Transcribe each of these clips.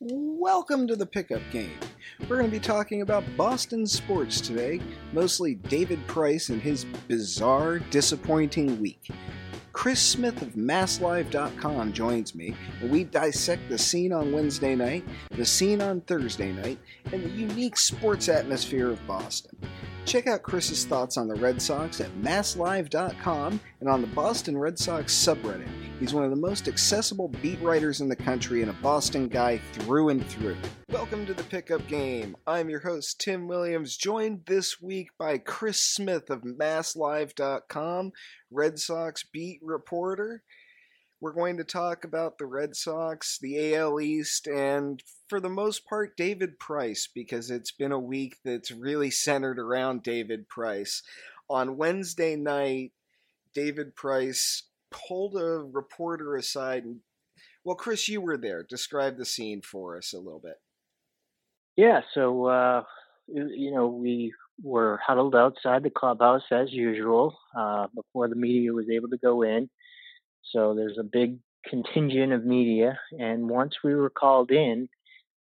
Welcome to the pickup game. We're going to be talking about Boston sports today, mostly David Price and his bizarre, disappointing week. Chris Smith of MassLive.com joins me, and we dissect the scene on Wednesday night, the scene on Thursday night, and the unique sports atmosphere of Boston. Check out Chris's thoughts on the Red Sox at MassLive.com and on the Boston Red Sox subreddit. He's one of the most accessible beat writers in the country and a Boston guy through and through. Welcome to the Pickup Game. I'm your host, Tim Williams, joined this week by Chris Smith of MassLive.com, Red Sox beat reporter. We're going to talk about the Red Sox, the AL East, and for the most part, David Price, because it's been a week that's really centered around David Price. On Wednesday night, David Price pulled a reporter aside and well, Chris, you were there. Describe the scene for us a little bit. Yeah, so uh, you know we were huddled outside the clubhouse as usual uh, before the media was able to go in. So there's a big contingent of media, and once we were called in,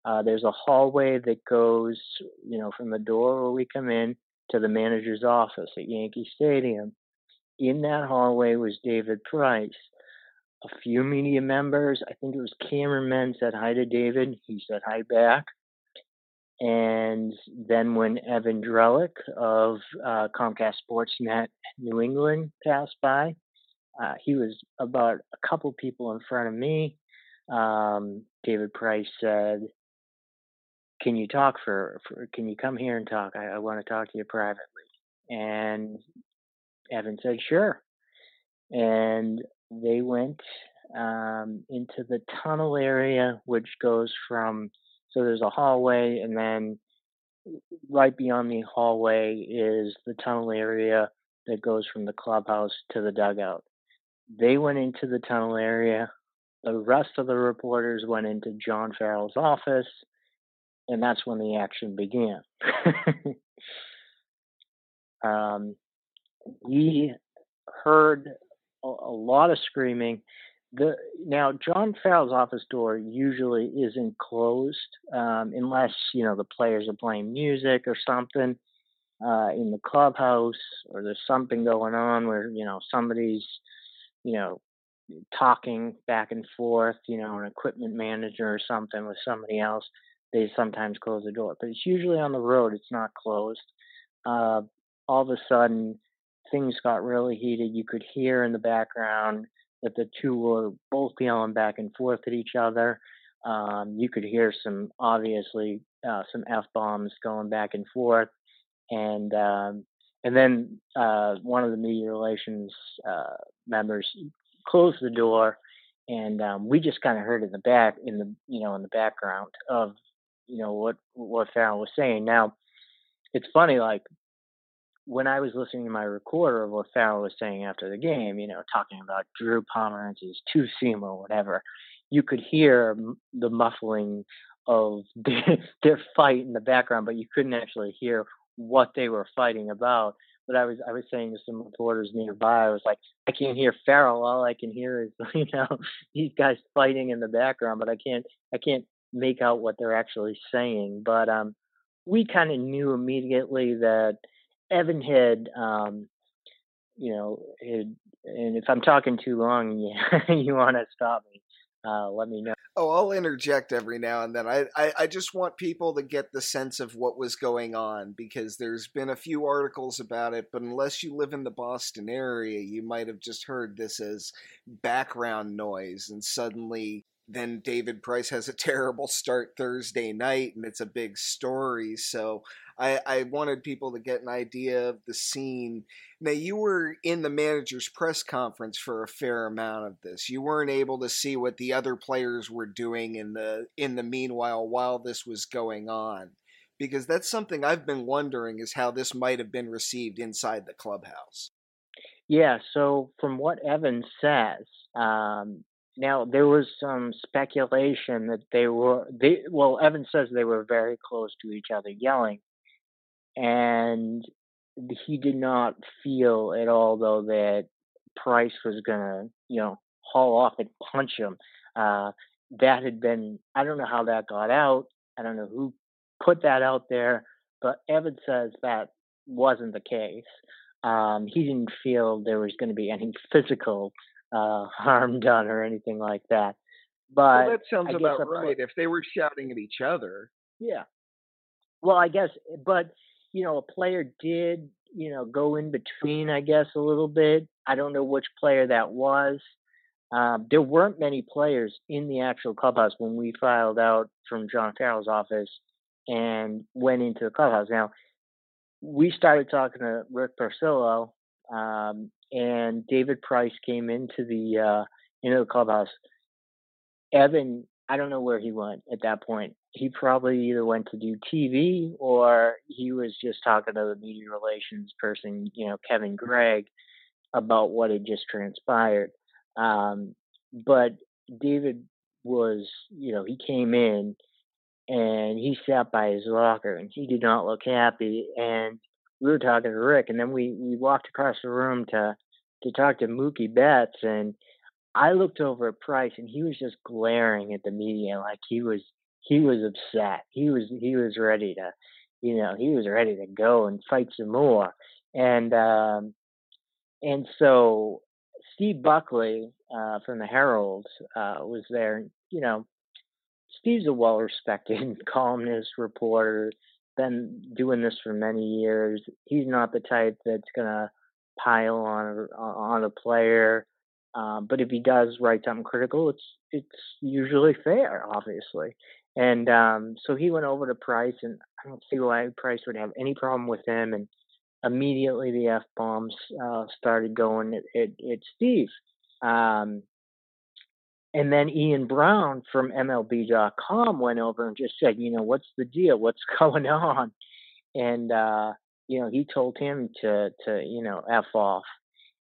uh, there's a hallway that goes, you know, from the door where we come in to the manager's office at Yankee Stadium. In that hallway was David Price. A few media members, I think it was cameramen, said hi to David. He said hi back. And then when Evan Drellich of uh, Comcast Sportsnet New England passed by, uh, he was about a couple people in front of me. Um, David Price said, "Can you talk for, for Can you come here and talk? I, I want to talk to you privately." And Evan said, "Sure." And they went um, into the tunnel area, which goes from so there's a hallway, and then right beyond the hallway is the tunnel area that goes from the clubhouse to the dugout. They went into the tunnel area. The rest of the reporters went into John Farrell's office, and that's when the action began. um, we heard a, a, lot of screaming. The now John Farrell's office door usually isn't closed um, unless you know the players are playing music or something uh, in the clubhouse or there's something going on where you know somebody's you know, talking back and forth, you know, an equipment manager or something with somebody else, they sometimes close the door. But it's usually on the road, it's not closed. Uh, all of a sudden, things got really heated. You could hear in the background that the two were both yelling back and forth at each other. Um, you could hear some, obviously, uh, some f bombs going back and forth, and um, and then uh, one of the media relations uh, members closed the door, and um, we just kind of heard in the back, in the you know, in the background of you know what what Farrell was saying. Now, it's funny, like when I was listening to my recorder of what Farrell was saying after the game, you know, talking about Drew Pomeranz's two seam or whatever, you could hear the muffling of their, their fight in the background, but you couldn't actually hear what they were fighting about. But I was I was saying to some reporters nearby, I was like, I can't hear Farrell. All I can hear is you know these guys fighting in the background, but I can't I can't make out what they're actually saying. But um, we kind of knew immediately that Evan had um, you know had, and if I'm talking too long, you you want to stop me, uh, let me know. Oh, I'll interject every now and then. I, I, I just want people to get the sense of what was going on because there's been a few articles about it, but unless you live in the Boston area, you might have just heard this as background noise, and suddenly then David Price has a terrible start Thursday night, and it's a big story. So I, I wanted people to get an idea of the scene. Now, you were in the manager's press conference for a fair amount of this. You weren't able to see what the other players were doing in the in the meanwhile while this was going on, because that's something I've been wondering is how this might have been received inside the clubhouse. Yeah. So from what Evan says, um, now there was some speculation that they were they well Evan says they were very close to each other yelling and he did not feel at all though that Price was gonna, you know, haul off and punch him. Uh, that had been, I don't know how that got out. I don't know who put that out there, but Evan says that wasn't the case. Um, he didn't feel there was going to be any physical uh, harm done or anything like that. But well, that sounds I about right. If they were shouting at each other, yeah. Well, I guess, but you know, a player did, you know, go in between. I guess a little bit. I don't know which player that was. Um, there weren't many players in the actual clubhouse when we filed out from John Farrell's office and went into the clubhouse. Now, we started talking to Rick Porcello, um, and David Price came into the uh, into the clubhouse. Evan, I don't know where he went at that point. He probably either went to do TV or he was just talking to the media relations person, you know, Kevin Gregg, about what had just transpired. Um, but David was, you know, he came in and he sat by his locker and he did not look happy. And we were talking to Rick, and then we we walked across the room to to talk to Mookie Betts, and I looked over at Price, and he was just glaring at the media like he was he was upset. He was he was ready to, you know, he was ready to go and fight some more. And um, and so Steve Buckley uh, from the Herald uh, was there. You know, Steve's a well-respected columnist, reporter, been doing this for many years. He's not the type that's gonna pile on a, on a player. Um, but if he does write something critical, it's it's usually fair, obviously. And um, so he went over to Price, and I don't see why Price would have any problem with him. And immediately the f bombs uh, started going at, at, at Steve. Um, and then Ian Browne from MLB.com went over and just said, you know, what's the deal? What's going on? And uh, you know, he told him to to you know f off.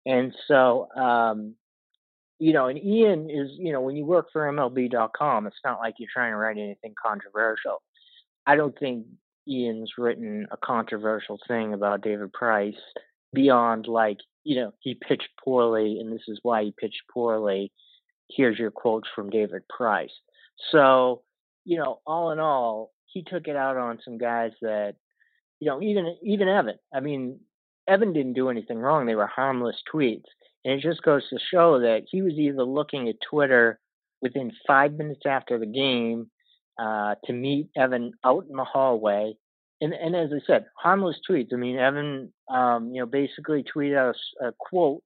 And so, um, you know, and Ian is, you know, when you work for MLB.com, it's not like you're trying to write anything controversial. I don't think Ian's written a controversial thing about David Price beyond like, you know, he pitched poorly and this is why he pitched poorly here's your quotes from David Price. So, you know, all in all, he took it out on some guys that, you know, even even Evan. I mean, Evan didn't do anything wrong. They were harmless tweets. And it just goes to show that he was either looking at Twitter within five minutes after the game uh, to meet Evan out in the hallway. And, and as I said, harmless tweets. I mean, Evan, um, you know, basically tweeted a quote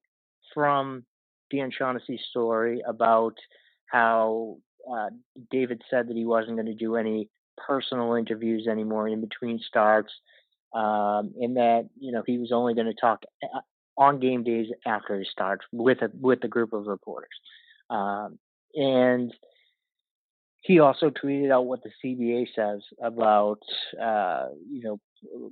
from Dan Shaughnessy's story about how uh, David said that he wasn't going to do any personal interviews anymore in between starts, um, and that you know he was only going to talk uh, on game days after he starts with a with a group of reporters, um, and he also tweeted out what the CBA says about uh, you know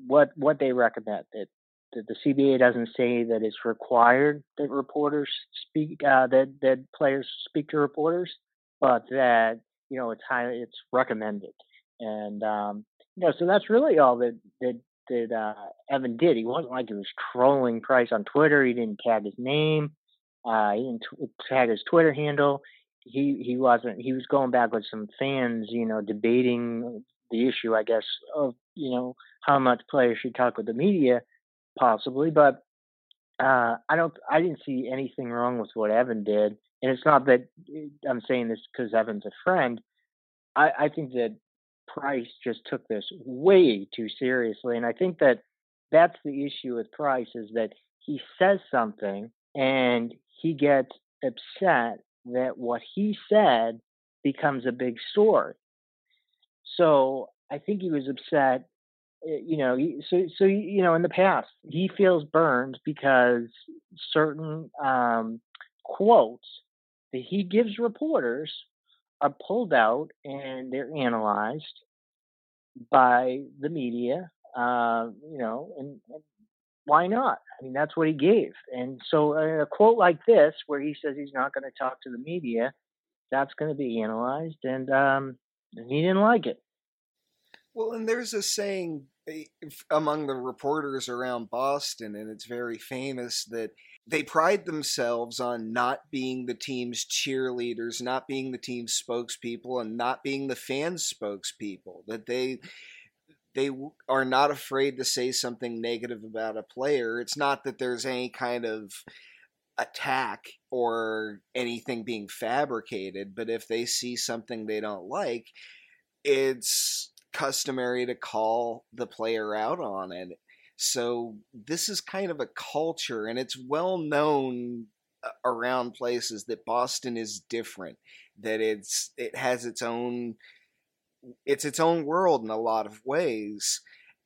what what they recommend that the, CBA doesn't say that it's required that reporters speak uh, that that players speak to reporters, but that you know it's highly it's recommended, and um, you know so that's really all that that that uh, Evan did. He wasn't like he was trolling Price on Twitter. He didn't tag his name. Uh, he didn't t- tag his Twitter handle. He he wasn't. He was going back with some fans, you know, debating the issue, I guess, of you know how much players should talk with the media possibly, but uh, I don't. I didn't see anything wrong with what Evan did, and it's not that eh, I'm saying this because Evan's a friend. I, I think that Price just took this way too seriously, and I think that that's the issue with Price is that he says something and he gets upset that what he said becomes a big story. So I think he was upset you know, so so you know, in the past, he feels burned because certain um, quotes that he gives reporters are pulled out and they're analyzed by the media. Uh, you know, and, and, why not? I mean, that's what he gave. And so, a quote like this, where he says he's not going to talk to the media, that's going to be analyzed, and um, and he didn't like it. Well, and there's a saying eh, among the reporters around Boston, and it's very famous that they pride themselves on not being the team's cheerleaders, not being the team's spokespeople, and not being the fans' spokespeople. That they they are not afraid to say something negative about a player. It's not that there's any kind of attack or anything being fabricated, but if they see something they don't like, it's customary to call the player out on it. So this is kind of a culture, and it's well known uh, around places that Boston is different. That it's it has its own it's its own world in a lot of ways,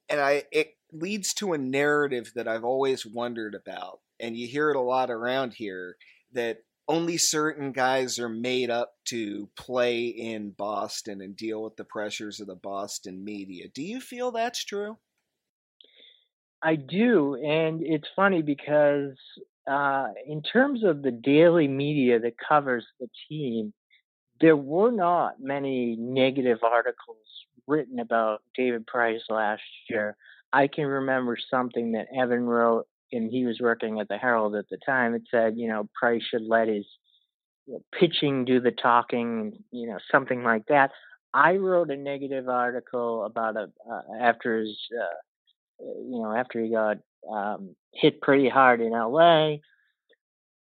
and I it leads to a narrative that I've always wondered about, and you hear it a lot around here that only certain guys are made up to play in Boston and deal with the pressures of the Boston media. Do you feel that's true? I do, and it's funny because uh, in terms of the daily media that covers the team, there were not many negative articles written about David Price last year. I can remember something that Evan wrote, and he was working at the Herald at the time. It said, you know, Price should let his you know, pitching do the talking, you know, something like that. I wrote a negative article about a uh, after his uh, you know, after he got um, hit pretty hard in LA.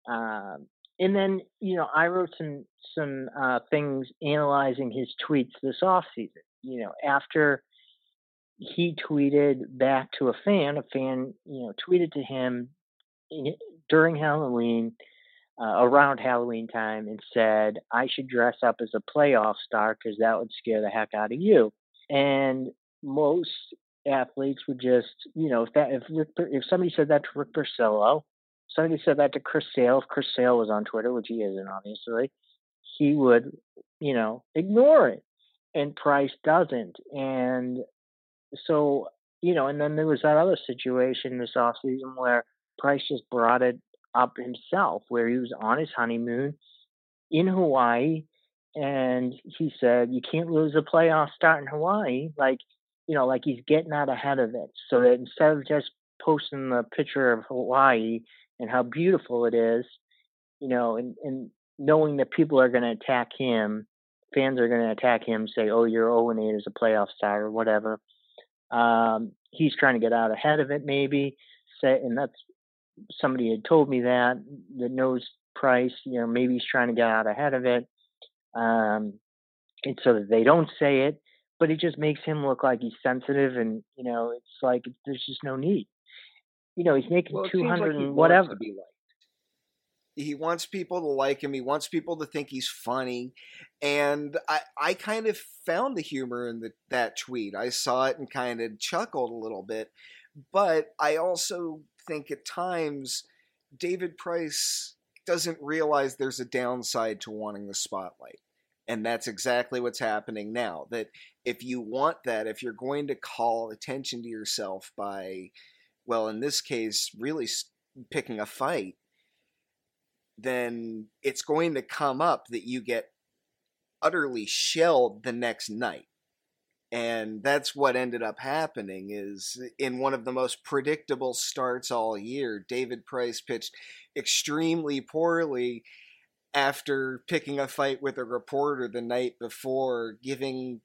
Um, and then, you know, I wrote some some uh, things analyzing his tweets this off season. You know, after he tweeted back to a fan, a fan, you know, tweeted to him in, during Halloween, uh, around Halloween time, and said, "I should dress up as a playoff star because that would scare the heck out of you." And most athletes would just, you know, if that if Rick, if somebody said that to Rick Porcello, somebody said that to Chris Sale, if Chris Sale was on Twitter, which he isn't obviously, he would, you know, ignore it. And Price doesn't. And so, you know, and then there was that other situation this offseason where Price just brought it up himself, where he was on his honeymoon in Hawaii and he said, You can't lose a playoff start in Hawaii. Like you know, like he's getting out ahead of it. So that instead of just posting the picture of Hawaii and how beautiful it is, you know, and, and knowing that people are going to attack him, fans are going to attack him, say, oh, you're 0 and 8 as a playoff star or whatever. Um, he's trying to get out ahead of it, maybe. Say, and that's somebody had told me that that knows Price. You know, maybe he's trying to get out ahead of it, um, and so that they don't say it but it just makes him look like he's sensitive and you know it's like there's just no need you know he's making well, 200 like and whatever he wants people to like him he wants people to think he's funny and i i kind of found the humor in the, that tweet i saw it and kind of chuckled a little bit but i also think at times david price doesn't realize there's a downside to wanting the spotlight and that's exactly what's happening now. That if you want that, if you're going to call attention to yourself by, well, in this case, really picking a fight, then it's going to come up that you get utterly shelled the next night. And that's what ended up happening is in one of the most predictable starts all year, David Price pitched extremely poorly after picking a fight with a reporter the night before, giving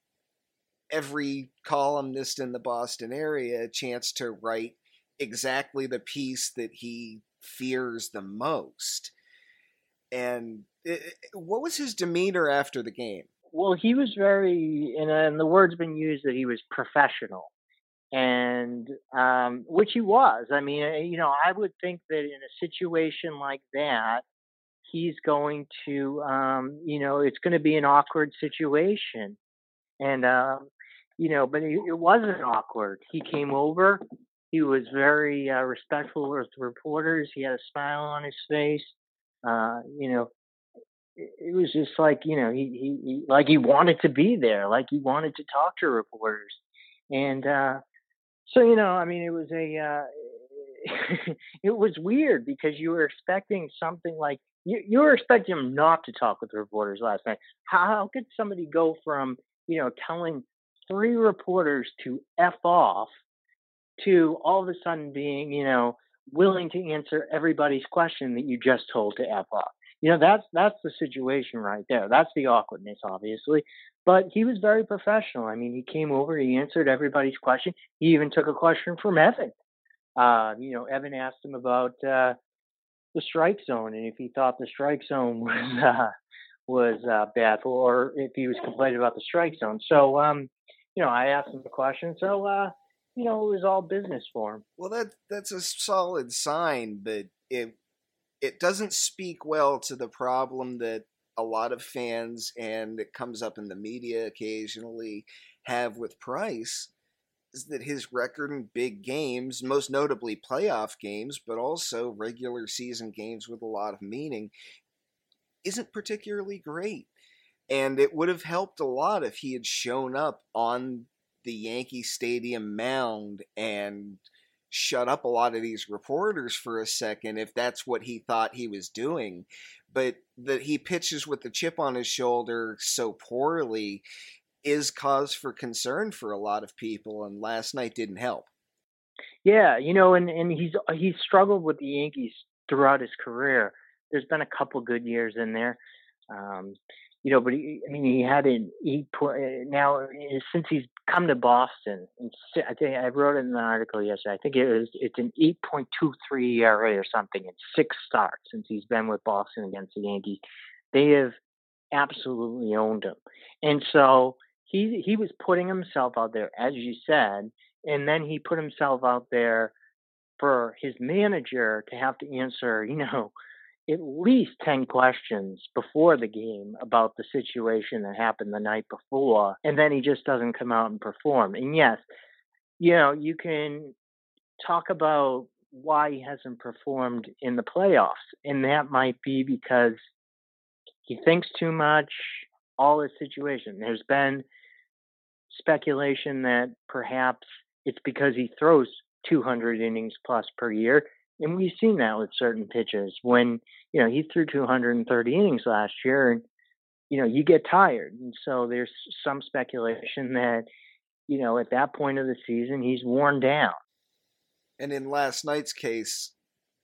every columnist in the Boston area a chance to write exactly the piece that he fears the most. And it, what was his demeanor after the game? Well, he was very, and, and the word's been used that he was professional, and um, which he was. I mean, you know, I would think that in a situation like that, he's going to, um, you know, it's going to be an awkward situation. And, um, you know, but it, it wasn't awkward. He came over. He was very uh, respectful with the reporters. He had a smile on his face. Uh, you know, it, was just like, you know, he, he, he, like he wanted to be there, like he wanted to talk to reporters. And, uh, so, you know, I mean, it was a, uh, it was weird because you were expecting something like you, you were expecting him not to talk with reporters last night. How, how could somebody go from you know telling three reporters to f off to all of a sudden being you know willing to answer everybody's question that you just told to off. You know, that's that's the situation right there. That's the awkwardness, obviously. But he was very professional. I mean, he came over, he answered everybody's question. He even took a question from Evan. Uh, you know, Evan asked him about uh, the strike zone and if he thought the strike zone was uh, was uh, bad, or if he was complaining about the strike zone. So, um, you know, I asked him the question. So, uh, you know, it was all business for him. Well, that that's a solid sign, but it it doesn't speak well to the problem that a lot of fans and it comes up in the media occasionally have with Price is that his record in big games, most notably playoff games, but also regular season games with a lot of meaning, isn't particularly great. And it would have helped a lot if he had shown up on the Yankee Stadium mound and shut up a lot of these reporters for a second if that's what he thought he was doing. But that he pitches with the chip on his shoulder so poorly is cause for concern for a lot of people, and last night didn't help. Yeah, you know, and and he's he's struggled with the Yankees throughout his career. There's been a couple good years in there. Um, you know, but he, I mean, he had an he put now eh, since he's come to Boston. I think I wrote in an article yesterday. I think it was it's an 8.23 ERA or something in six starts since he's been with Boston against the Yankees. They have absolutely owned him, and so he he was putting himself out there, as you said, and then he put himself out there for his manager to have to answer, you know, at least 10 questions before the game about the situation that happened the night before, and then he just doesn't come out and perform. And yes, you know, you can talk about why he hasn't performed in the playoffs, and that might be because he thinks too much, all his situation. There's been speculation that perhaps it's because he throws 200 innings plus per year and we've seen that with certain pitchers when, you know, he threw 230 innings last year and, you know, you get tired. And so there's some speculation that, you know, at that point of the season, he's worn down. And in last night's case,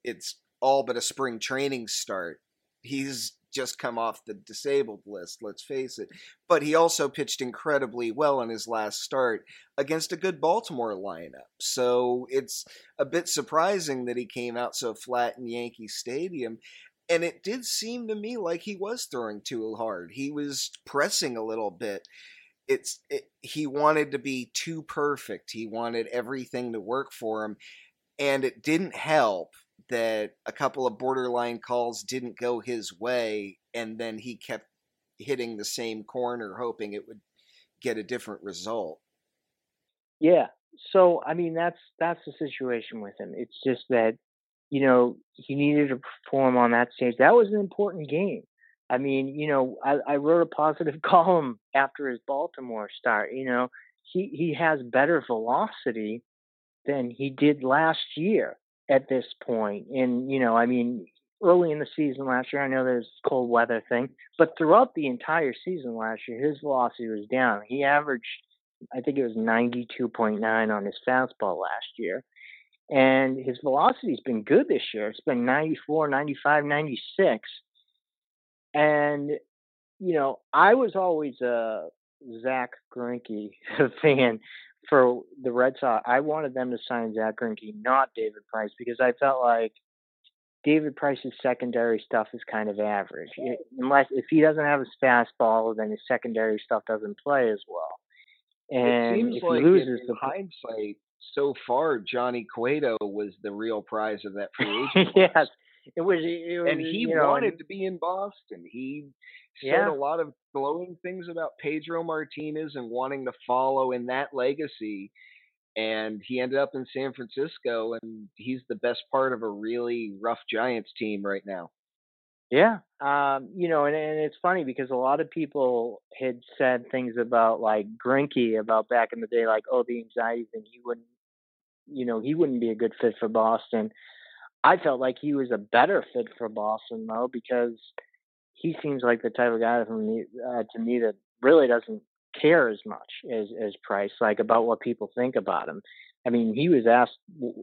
it's all but a spring training start. He's just come off the disabled list, let's face it. But he also pitched incredibly well in his last start against a good Baltimore lineup. So it's a bit surprising that he came out so flat in Yankee Stadium. And it did seem to me like he was throwing too hard. He was pressing a little bit. It's it, he wanted to be too perfect. He wanted everything to work for him, and it didn't help that a couple of borderline calls didn't go his way, and then he kept hitting the same corner, hoping it would get a different result. Yeah. So I mean, that's that's the situation with him. It's just that you know he needed to perform on that stage. That was an important game. I mean, you know, I, I wrote a positive column after his Baltimore start. You know, he he has better velocity than he did last year at this point. And, you know, I mean, early in the season last year, I know there's cold weather thing, but throughout the entire season last year, his velocity was down. He averaged, I think it was 92.9 on his fastball last year. And his velocity's been good this year. It's been 94, 95, 96. And, you know, I was always a Zack Greinke fan for the Red Sox, I wanted them to sign Zack Greinke, not David Price, because I felt like David Price's secondary stuff is kind of average. It, unless if he doesn't have his fastball, then his secondary stuff doesn't play as well. And it seems if like he loses in the hindsight, so far Johnny Cueto was the real prize of that free agent. yes, it was. It was and he you know, wanted to be in Boston. He said Yeah. a lot of glowing things about Pedro Martinez and wanting to follow in that legacy. And he ended up in San Francisco, and he's the best part of a really rough Giants team right now. Yeah. Um, you know, and, and it's funny because a lot of people had said things about like Greinke about back in the day, like, oh, the anxiety thing, he wouldn't, you know, he wouldn't be a good fit for Boston. I felt like he was a better fit for Boston though, because he seems like the type of guy from me, uh, to me that really doesn't care as much as as Price, like about what people think about him. I mean, he was asked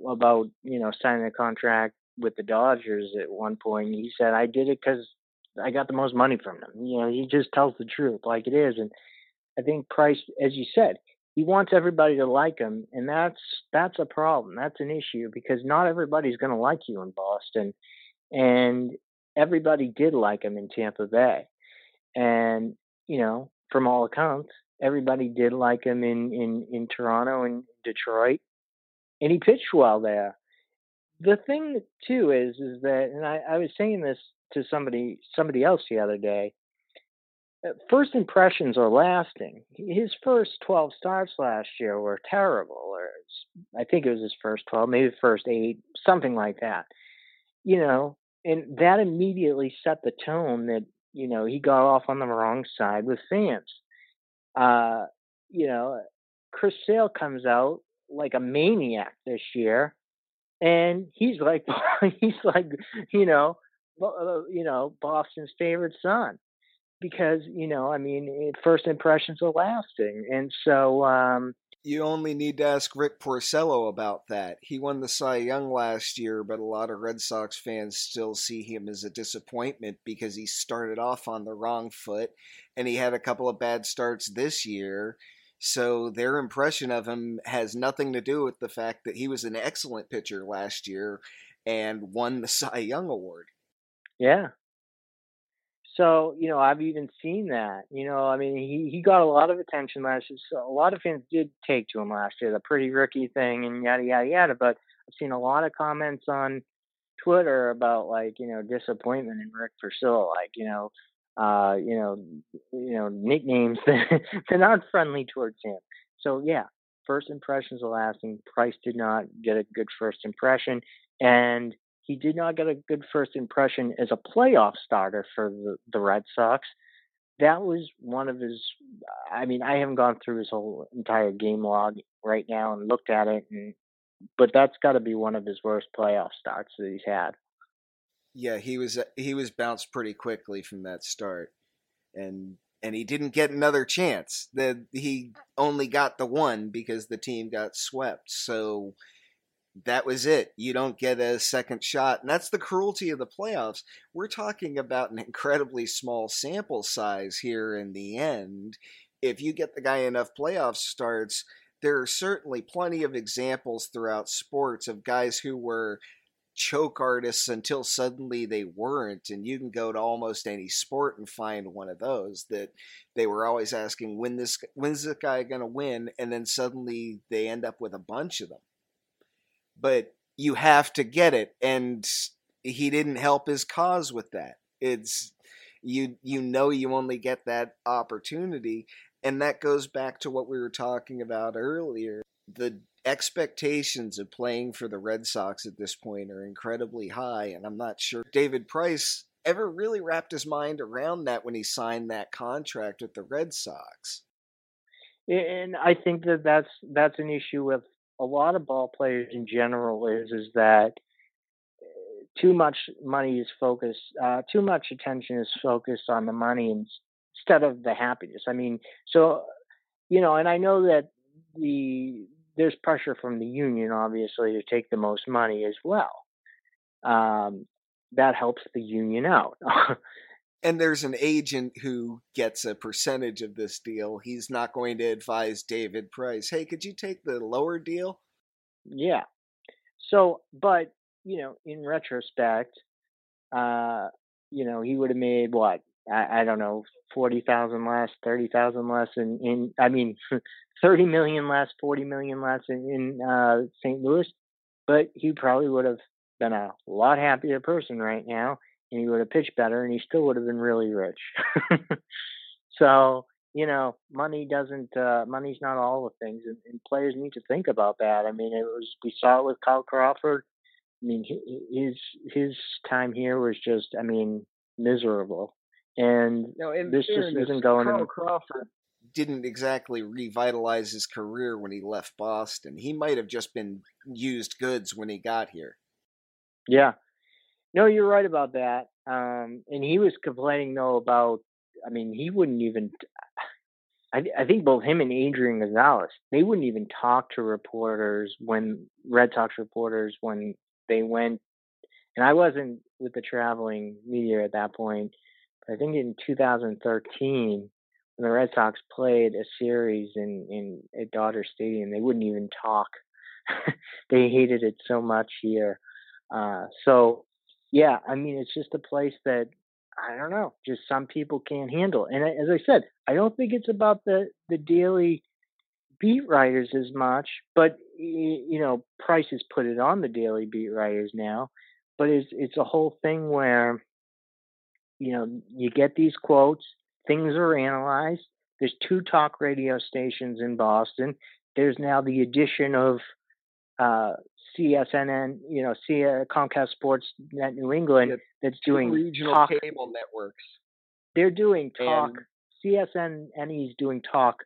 about you know signing a contract with the Dodgers at one point. He said, "I did it because I got the most money from them." You know, he just tells the truth like it is, and I think Price, as you said, he wants everybody to like him, and that's that's a problem. That's an issue because not everybody's going to like you in Boston, and everybody did like him in Tampa Bay, and you know, from all accounts, everybody did like him in in in Toronto and Detroit, and he pitched well there. The thing too is is that, and I, I was saying this to somebody somebody else the other day. Uh, first impressions are lasting. His first 12 starts last year were terrible, or I think it was his first 12, maybe first eight, something like that. You know, and that immediately set the tone that, you know, he got off on the wrong side with fans. Uh, you know, Chris Sale comes out like a maniac this year, and he's like he's like you know uh, you know Boston's favorite son because you know I mean first impressions are lasting, and so um, you only need to ask Rick Porcello about that. He won the Cy Young last year, but a lot of Red Sox fans still see him as a disappointment because he started off on the wrong foot and he had a couple of bad starts this year. So their impression of him has nothing to do with the fact that he was an excellent pitcher last year and won the Cy Young Award. Yeah. So, you know, I've even seen that. You know, I mean, he, he got a lot of attention last year. So a lot of fans did take to him last year, the pretty rookie thing and yada, yada, yada. But I've seen a lot of comments on Twitter about, like, you know, disappointment in Rick Porcello. Like, you know, uh, you know, you know, nicknames that they're not friendly towards him. So yeah, first impressions are lasting. Price did not get a good first impression, and he did not get a good first impression as a playoff starter for the, the Red Sox. That was one of his. I mean, I haven't gone through his whole entire game log right now and looked at it, and, but that's got to be one of his worst playoff starts that he's had yeah, he was uh, he was bounced pretty quickly from that start, and and he didn't get another chance. That he only got the one because the team got swept. So that was it. You don't get a second shot, and that's the cruelty of the playoffs. We're talking about an incredibly small sample size here in the end. If you get the guy enough playoff starts, there are certainly plenty of examples throughout sports of guys who were choke artists until suddenly they weren't and you can go to almost any sport and find one of those that they were always asking when this when's this guy going to win? And then suddenly they end up with a bunch of them. But you have to get it and he didn't help his cause with that. It's you you know you only get that opportunity and that goes back to what we were talking about earlier the expectations of playing for the Red Sox at this point are incredibly high, and I'm not sure David Price ever really wrapped his mind around that when he signed that contract with the Red Sox. And I think that that's that's an issue with a lot of ball players in general is is that uh, too much money is focused, uh, too much attention is focused on the money instead of the happiness. I mean, so you know, and I know that the there's pressure from the union, obviously, to take the most money as well. Um, that helps the union out. and there's an agent who gets a percentage of this deal. He's not going to advise David Price, hey, could you take the lower deal? Yeah. So, but, you know, in retrospect, uh, you know, he would have made what? I, I don't know, forty thousand less, thirty thousand less in, in I mean 30 million less, 40 million less in, in uh, St. Louis, but he probably would have been a lot happier person right now, and he would have pitched better, and he still would have been really rich. so you know, money doesn't, uh, money's not all the things, and, and players need to think about that. I mean, it was we saw it with Kyle Crawford. I mean, his his time here was just, I mean, miserable. And no, this just isn't going. Carl in, Crawford didn't exactly revitalize his career when he left Boston. He might have just been used goods when he got here. Yeah. No, you're right about that. Um, and he was complaining though about I mean, he wouldn't even I, I think both him and Adrian Gonzalez, they wouldn't even talk to reporters when Red Sox reporters when they went, and I wasn't with the traveling media at that point. I think in 2013, when the Red Sox played a series in in at Dodger Stadium, they wouldn't even talk. they hated it so much here. Uh, so yeah, I mean, it's just a place that I don't know, just some people can't handle. And as I said, I don't think it's about the the daily beat writers as much, but you know, Price has put it on the daily beat writers now. But it's it's a whole thing where you know you get these quotes, things are analyzed. There's two talk radio stations in Boston. There's now the addition of uh, CSNN, you know, C- uh, Comcast Sports Net New England yeah, that's doing regional talk. cable networks. They're doing talk. And... CSN is doing talk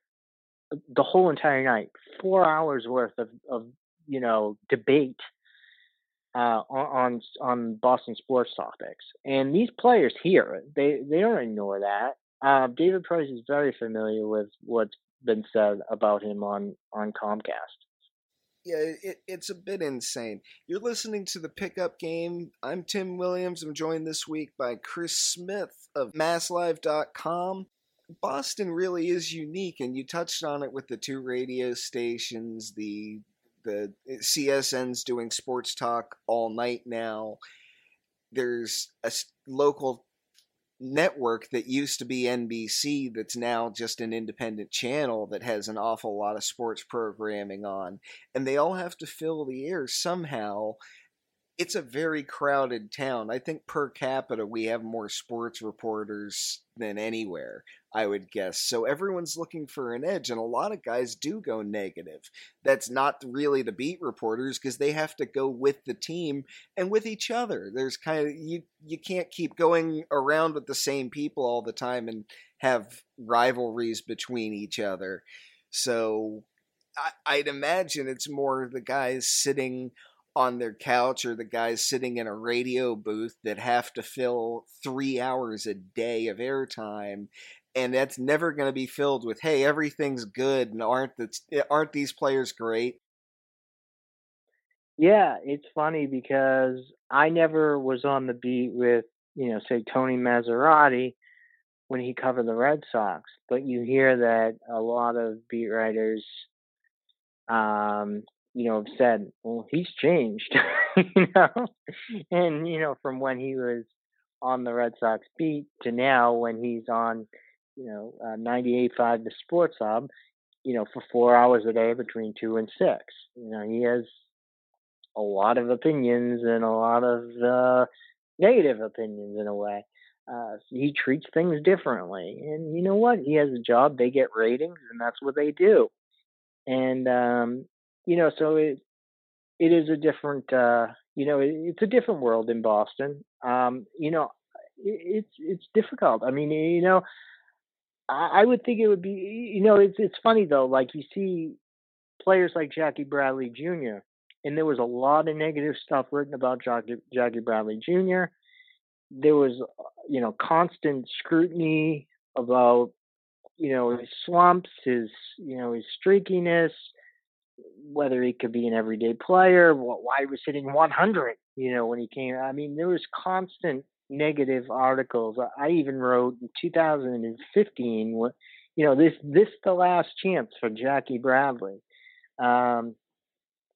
uh, the whole entire night, four hours worth of, of you know debate uh, on on Boston sports topics. And these players here, they they don't ignore that. Uh, David Price is very familiar with what's been said about him on on Comcast yeah, it, it's a bit insane. You're listening to the pickup game. I'm Tim Williams. I'm joined this week by Chris Smith of MassLive.com. Boston really is unique, and you touched on it with the two radio stations. The the CSN's doing sports talk all night now. There's a local network that used to be NBC that's now just an independent channel that has an awful lot of sports programming on. And they all have to fill the air somehow it's a very crowded town. I think per capita we have more sports reporters than anywhere, I would guess. So everyone's looking for an edge, and a lot of guys do go negative. That's not really the beat reporters because they have to go with the team and with each other. There's kind of you you can't keep going around with the same people all the time and have rivalries between each other. So I, I'd imagine it's more the guys sitting on their couch or the guys sitting in a radio booth that have to fill three hours a day of airtime and that's never going to be filled with hey everything's good and aren't the, aren't these players great? Yeah it's funny because i never was on the beat with you know say tony massarotti when he covered the red sox but you hear that a lot of beat writers um you know, have said, well, he's changed, you know, and you know, from when he was on the Red Sox beat to now when he's on, you know, uh, 98.5 the Sports Hub, you know, for four hours a day between two and six. You know, he has a lot of opinions and a lot of uh, negative opinions in a way. Uh, he treats things differently, and you know what? He has a job; they get ratings, and that's what they do. And um, you know, so it it is a different, uh, you know, it, it's a different world in Boston. Um, you know, it, it's it's difficult. I mean, you know, I, I would think it would be, you know, it's it's funny though. Like you see players like Jackie Bradley Jr. and there was a lot of negative stuff written about Jackie, Jackie Bradley Jr. There was, you know, constant scrutiny about, you know, his slumps, his, you know, his streakiness, whether he could be an everyday player, why he was hitting 100, you know, when he came. I mean, there was constant negative articles. I even wrote in 2015, you know, this this the last chance for Jackie Bradley. Um,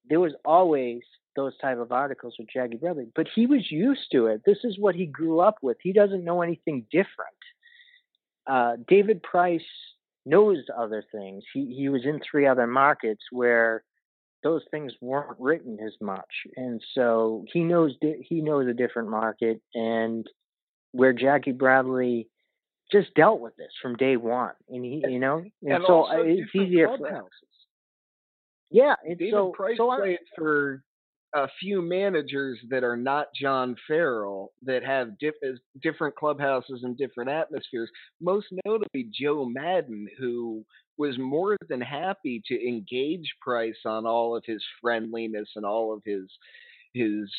there was always those type of articles with Jackie Bradley, but he was used to it. This is what he grew up with. He doesn't know anything different. Uh, David Price knows other things. He he was in three other markets where those things weren't written as much, and so he knows he knows a different market, and where Jackie Bradley just dealt with this from day one, and he you know, and, and so uh, it's easier for yeah, and David so Price so played for a few managers that are not John Farrell that have diff- uh, different clubhouses and different atmospheres. Most notably, Joe Maddon, who was more than happy to engage Price on all of his friendliness and all of his his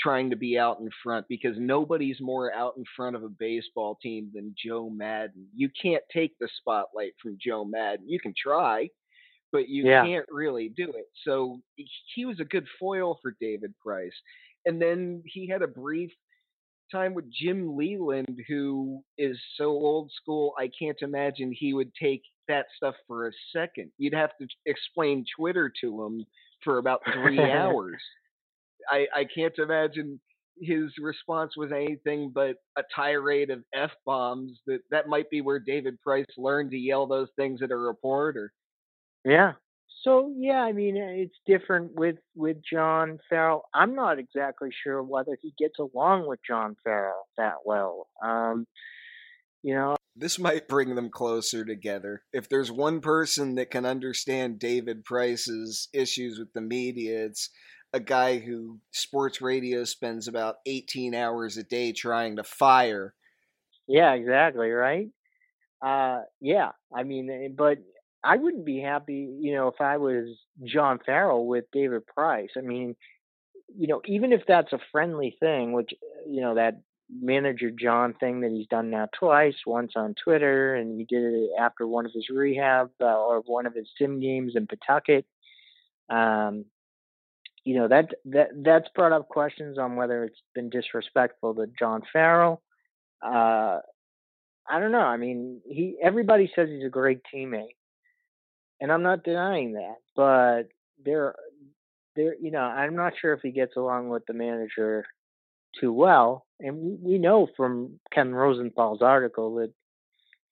trying to be out in front because nobody's more out in front of a baseball team than Joe Maddon. You can't take the spotlight from Joe Maddon. You can try, but you yeah. can't really do it. So he was a good foil for David Price. And then he had a brief time with Jim Leyland, who is so old school, I can't imagine he would take that stuff for a second. You'd have to explain Twitter to him for about three hours. I, I can't imagine his response was anything but a tirade of f bombs. That that might be where David Price learned to yell those things at a reporter. Yeah. So yeah, I mean it's different with with John Farrell. I'm not exactly sure whether he gets along with John Farrell that well. Um, you know, this might bring them closer together. If there's one person that can understand David Price's issues with the media, it's a guy who sports radio spends about 18 hours a day trying to fire. Yeah, exactly, right? Uh yeah, I mean eh, but I wouldn't be happy, you know, if I was John Farrell with David Price. I mean, you know, even if that's a friendly thing, which you know that manager John thing that he's done now twice, once on Twitter, and he did it after one of his rehab uh, or one of his sim games in Pawtucket. Um, you know that that that's brought up questions on whether it's been disrespectful to John Farrell. Uh, I don't know. I mean, he everybody says he's a great teammate, and I'm not denying that. But there, there, you know, I'm not sure if he gets along with the manager too well. And we, know from Ken Rosenthal's article that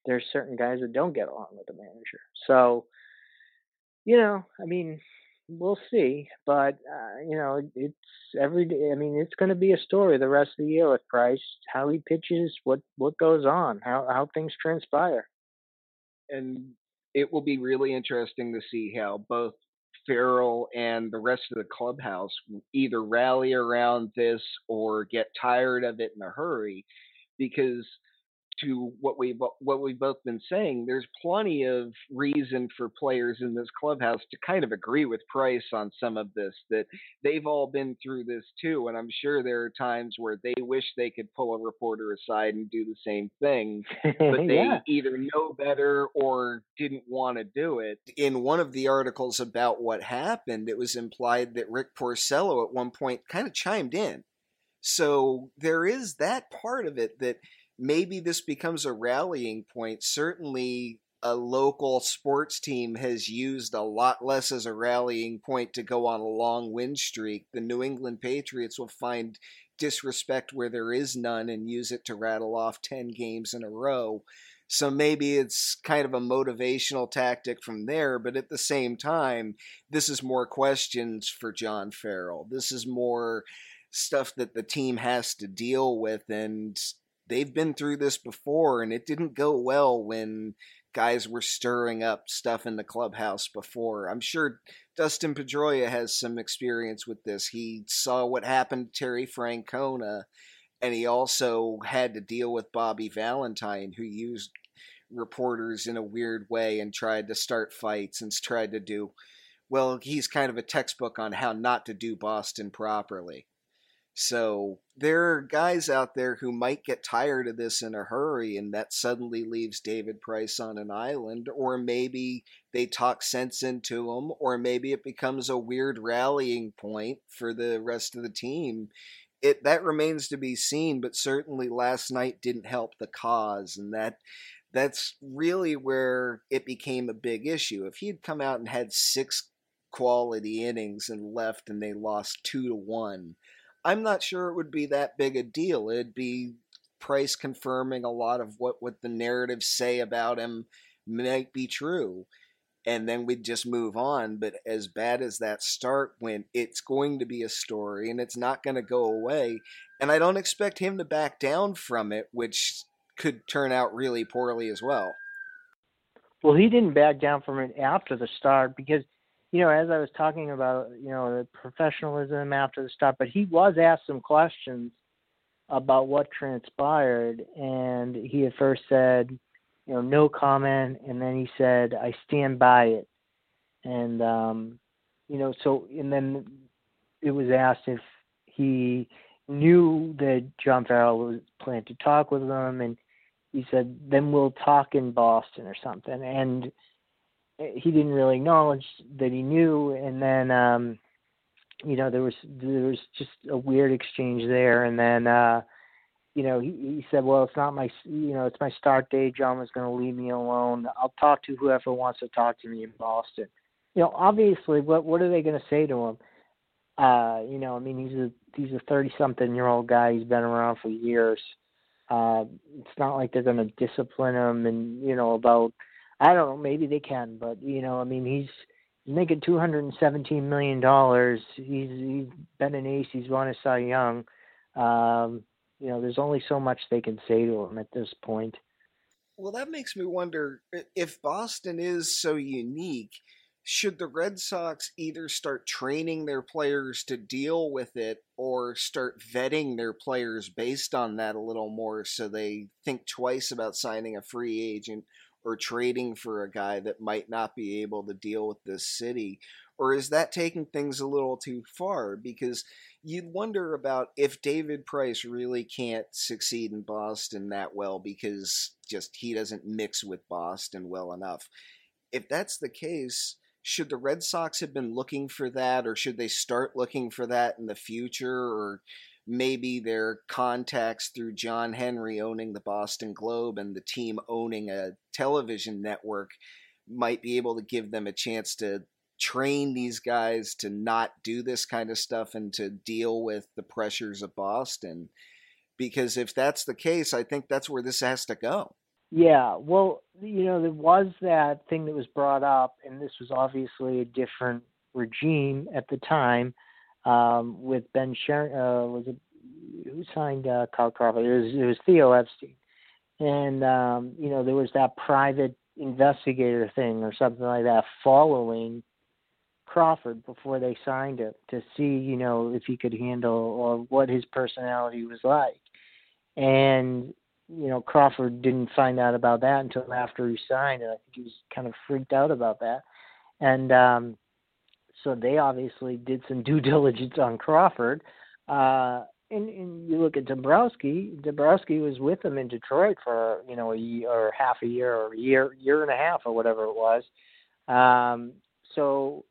there's certain guys that don't get along with the manager. So, you know, I mean, we'll see. But uh, you know, it's every day. I mean, it's going to be a story the rest of the year with Price, how he pitches, what what goes on, how how things transpire. And it will be really interesting to see how both Farrell and the rest of the clubhouse either rally around this or get tired of it in a hurry because to what we've what we've both been saying, there's plenty of reason for players in this clubhouse to kind of agree with Price on some of this. That they've all been through this too, and I'm sure there are times where they wish they could pull a reporter aside and do the same thing, but they yeah. either know better or didn't want to do it. In one of the articles about what happened, it was implied that Rick Porcello at one point kind of chimed in. So there is that part of it that maybe this becomes a rallying point. Certainly, a local sports team has used a lot less as a rallying point to go on a long win streak. The New England Patriots will find disrespect where there is none and use it to rattle off 10 games in a row. So maybe it's kind of a motivational tactic from there, but at the same time, this is more questions for John Farrell. This is more stuff that the team has to deal with and they've been through this before, and it didn't go well when guys were stirring up stuff in the clubhouse before. I'm sure Dustin Pedroia has some experience with this. He saw what happened to Terry Francona, and he also had to deal with Bobby Valentine, who used reporters in a weird way and tried to start fights and tried to do. Well, he's kind of a textbook on how not to do Boston properly. So there are guys out there who might get tired of this in a hurry, and that suddenly leaves David Price on an island, or maybe they talk sense into him, or maybe it becomes a weird rallying point for the rest of the team. It that remains to be seen, but certainly last night didn't help the cause, and that that's really where it became a big issue. If he'd come out and had six quality innings and left, and they lost two to one I'm not sure it would be that big a deal. It'd be Price confirming a lot of what, what the narratives say about him might be true. And then we'd just move on. But as bad as that start went, it's going to be a story and it's not going to go away. And I don't expect him to back down from it, which could turn out really poorly as well. Well, he didn't back down from it after the start because – you know, as I was talking about, you know, the professionalism after the start, but he was asked some questions about what transpired, and he at first said, you know, no comment, and then he said, I stand by it, and um, you know, so and then it was asked if he knew that John Farrell was planning to talk with them, and he said, "Then we'll talk in Boston or something." And he didn't really acknowledge that he knew, and then um, you know there was there was just a weird exchange there, and then uh, you know he, he said, "Well, it's not my you know it's my start date. John was going to leave me alone. I'll talk to whoever wants to talk to me in Boston." You know, obviously, what what are they going to say to him? Uh, you know, I mean, he's a he's a thirty something year old guy. He's been around for years. Uh, it's not like they're going to discipline him and you know about I don't know maybe they can, but you know I mean he's making two hundred and seventeen million dollars. He's he's been an ace. He's won a Cy Young. Um, you know, there's only so much they can say to him at this point. Well, that makes me wonder if Boston is so unique should the Red Sox either start training their players to deal with it or start vetting their players based on that a little more so they think twice about signing a free agent or trading for a guy that might not be able to deal with this city? Or is that taking things a little too far? Because you'd wonder about if David Price really can't succeed in Boston that well because just he doesn't mix with Boston well enough. If that's the case, should the Red Sox have been looking for that, or should they start looking for that in the future, or maybe their contacts through John Henry owning the Boston Globe and the team owning a television network might be able to give them a chance to train these guys to not do this kind of stuff and to deal with the pressures of Boston. Because if that's the case, I think that's where this has to go. Yeah, well, you know, there was that thing that was brought up, and this was obviously a different regime at the time um, with Ben Cherington. Uh, was it who signed uh, Carl Crawford? It was, it was Theo Epstein, and um, you know, there was that private investigator thing or something like that following Crawford before they signed him to see, you know, if he could handle or what his personality was like. And you know, Crawford didn't find out about that until after he signed, and I think he was kind of freaked out about that. And um, so they obviously did some due diligence on Crawford. Uh, and, and you look at Dombrowski. Dombrowski was with them in Detroit for you know a year or half a year or a year year and a half or whatever it was. Um, so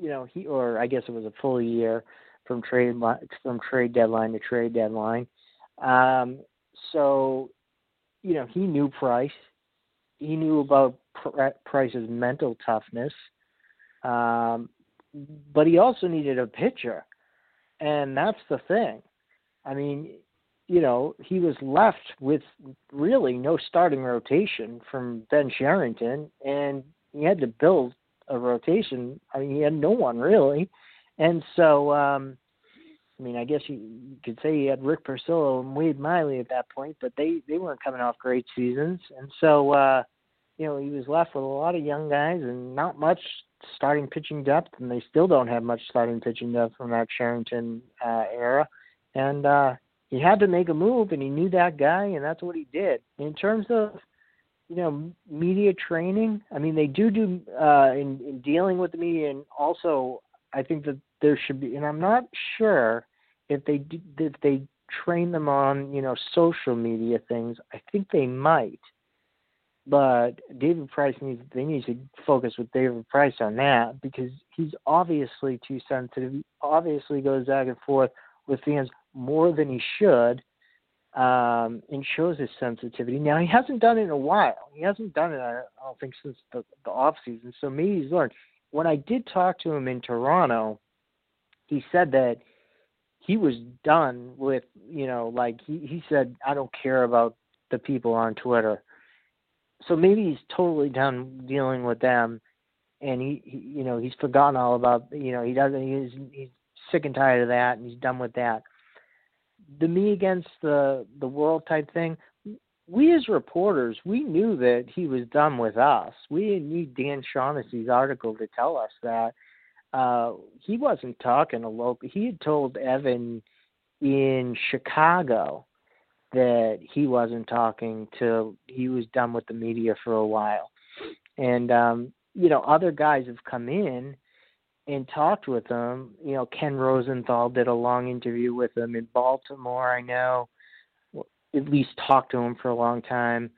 you know he or I guess it was a full year from trade from trade deadline to trade deadline. Um, so, you know, he knew Price. He knew about Price's mental toughness. Um, but he also needed a pitcher. And that's the thing. I mean, you know, he was left with really no starting rotation from Ben Cherington, and he had to build a rotation. I mean, he had no one really. And so, um, I mean, I guess you, could say he had Rick Porcello and Wade Miley at that point, but they they weren't coming off great seasons, and so uh, you know he was left with a lot of young guys and not much starting pitching depth, and they still don't have much starting pitching depth from that Cherington uh, era, and uh, he had to make a move, and he knew that guy, and that's what he did. In terms of you know media training, I mean they do do uh, in, in dealing with the media, and also I think that there should be, and I'm not sure if they if they train them on you know social media things. I think they might, but David Price needs they need to focus with David Price on that because he's obviously too sensitive. He obviously goes back and forth with fans more than he should. Um, and shows his sensitivity. Now he hasn't done it in a while. He hasn't done it, I don't think, since the, the off season. So maybe he's learned. When I did talk to him in Toronto, he said that he was done with you know like he he said I don't care about the people on Twitter. So maybe he's totally done dealing with them, and he, he you know he's forgotten all about you know he doesn't he's he's sick and tired of that and he's done with that. The me against the the world type thing. We as reporters, we knew that he was done with us. We didn't need Dan Shaughnessy's article to tell us that uh, he wasn't talking to local. He had told Evan in Chicago that he wasn't talking to. He was done with the media for a while, and um, you know other guys have come in and talked with him. You know, Ken Rosenthal did a long interview with him in Baltimore. I know, at least talked to him for a long time.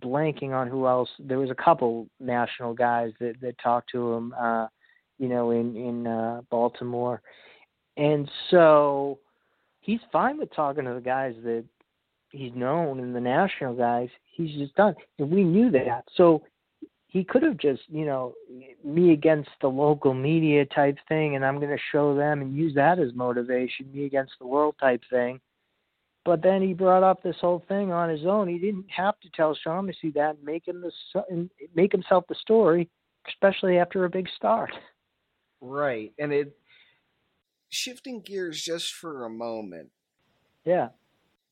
Blanking on who else. There was a couple national guys that that talked to him. Uh, you know, in in uh, Baltimore, and so he's fine with talking to the guys that he's known in the national guys. He's just done, and we knew that. So he could have just, you know, me against the local media type thing, and I'm going to show them and use that as motivation, me against the world type thing. But then he brought up this whole thing on his own. He didn't have to tell Shaughnessy that and make him the make himself the story, especially after a big start. Right, and it shifting gears just for a moment. Yeah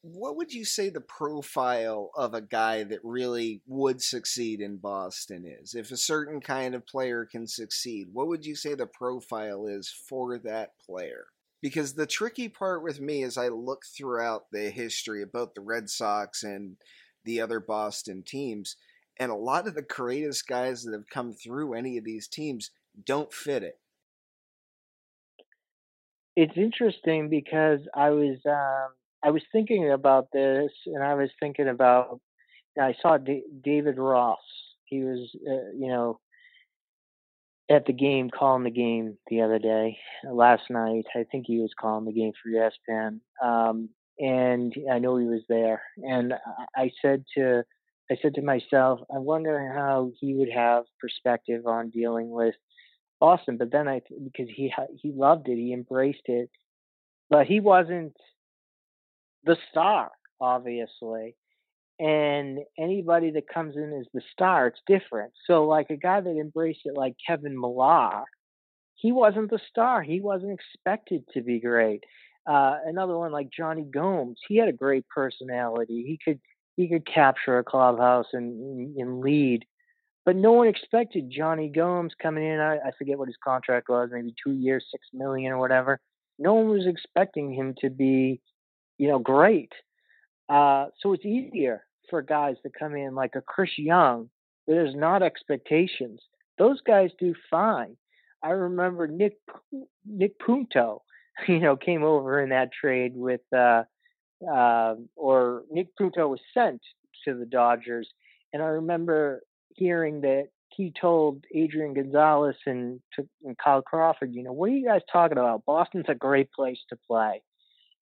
what would you say the profile of a guy that really would succeed in Boston is? If a certain kind of player can succeed, what would you say the profile is for that player? Because the tricky part with me is I look throughout the history of both the Red Sox and the other Boston teams, and a lot of the greatest guys that have come through any of these teams don't fit it. It's interesting because I was um, I was thinking about this, and I was thinking about. I saw D- David Ross. He was, uh, you know, at the game, calling the game the other day, last night. I think he was calling the game for ESPN, um, and I know he was there. And I said to, I said to myself, I wonder how he would have perspective on dealing with Boston. But then I, because he he loved it, he embraced it, but he wasn't the star, obviously. And anybody that comes in as the star, it's different. So, like a guy that embraced it, like Kevin Millar, he wasn't the star. He wasn't expected to be great. Uh, another one like Jonny Gomes, he had a great personality. He could he could capture a clubhouse and, and lead, but no one expected Jonny Gomes coming in. I, I forget what his contract was, maybe two years, six million or whatever. No one was expecting him to be you know, great. Uh, so it's easier for guys to come in like a Chris Young. There's not expectations. Those guys do fine. I remember Nick Nick Punto, you know, came over in that trade with, uh, uh, or Nick Punto was sent to the Dodgers, and I remember hearing that he told Adrian Gonzalez and, to, and Carl Crawford, you know, what are you guys talking about? Boston's a great place to play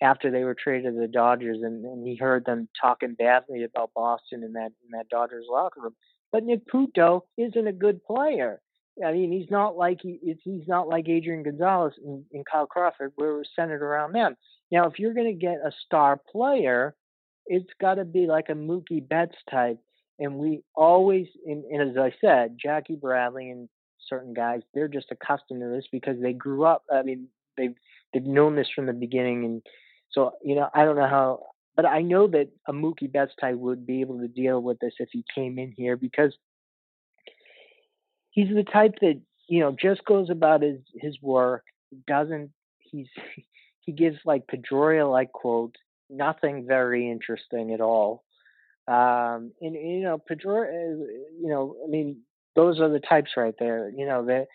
after they were traded to the Dodgers, and, and he heard them talking badly about Boston in that in that Dodgers locker room. But Nick Punto isn't a good player. I mean, he's not like he, he's not like Adrian Gonzalez and, and Carl Crawford, where we're centered around them. Now, if you're going to get a star player, it's got to be like a Mookie Betts type. And we always, and, and as I said, Jackie Bradley and certain guys, they're just accustomed to this because they grew up. I mean, they've they've known this from the beginning, and so, you know, I don't know how, but I know that a Mookie Betts type would be able to deal with this if he came in here because he's the type that, you know, just goes about his, his work, doesn't, he's, he gives like Pedroia like quotes, nothing very interesting at all. Um, and, you know, Pedroia, you know, I mean, those are the types right there, you know, that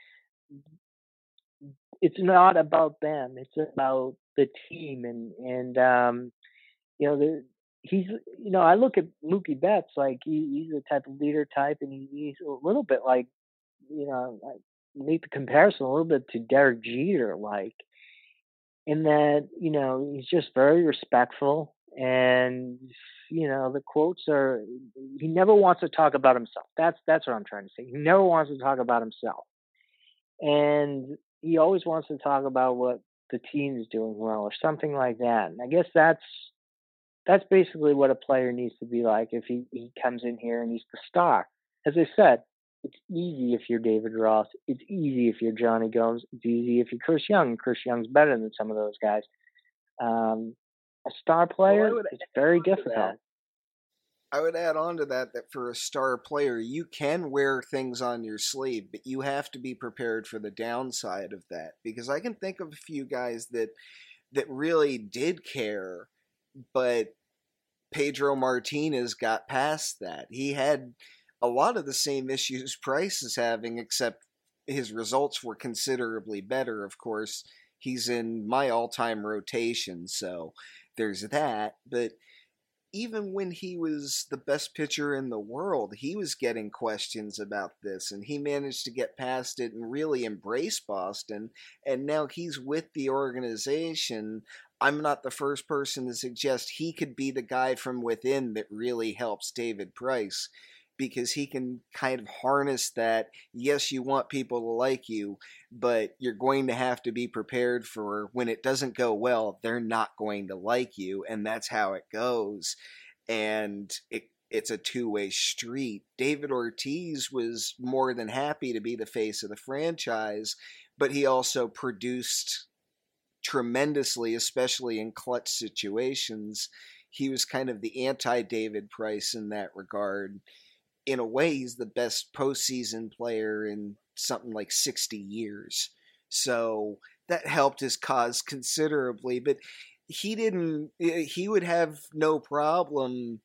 it's not about them. It's about the team and and um, you know the, he's you know I look at Mookie Betts like he, he's the type of leader type and he, he's a little bit like you know I make the comparison a little bit to Derek Jeter like in that you know he's just very respectful and you know the quotes are he never wants to talk about himself that's that's what i'm trying to say he never wants to talk about himself and he always wants to talk about what the team is doing well or something like that. And I guess that's that's basically what a player needs to be like if he, he comes in here and he's the star. As I said, it's easy if you're David Ross. It's easy if you're Jonny Gomes. It's easy if you're Chris Young. Chris Young's better than some of those guys. Um, a star player, well, it's very difficult. I would add on to that that for a star player, you can wear things on your sleeve, but you have to be prepared for the downside of that. Because I can think of a few guys that that really did care, but Pedro Martinez got past that. He had a lot of the same issues Price is having, except his results were considerably better. Of course, he's in my all-time rotation, so there's that. But even when he was the best pitcher in the world, he was getting questions about this, and he managed to get past it and really embrace Boston. And now he's with the organization. I'm not the first person to suggest he could be the guy from within that really helps David Price because he can kind of harness that. Yes, you want people to like you, but you're going to have to be prepared for when it doesn't go well, they're not going to like you, and that's how it goes. And it it's a two-way street. David Ortiz was more than happy to be the face of the franchise, but he also produced tremendously, especially in clutch situations. He was kind of the anti David Price in that regard in a way, he's the best postseason player in something like 60 years. So that helped his cause considerably. But he didn't, he would have no problem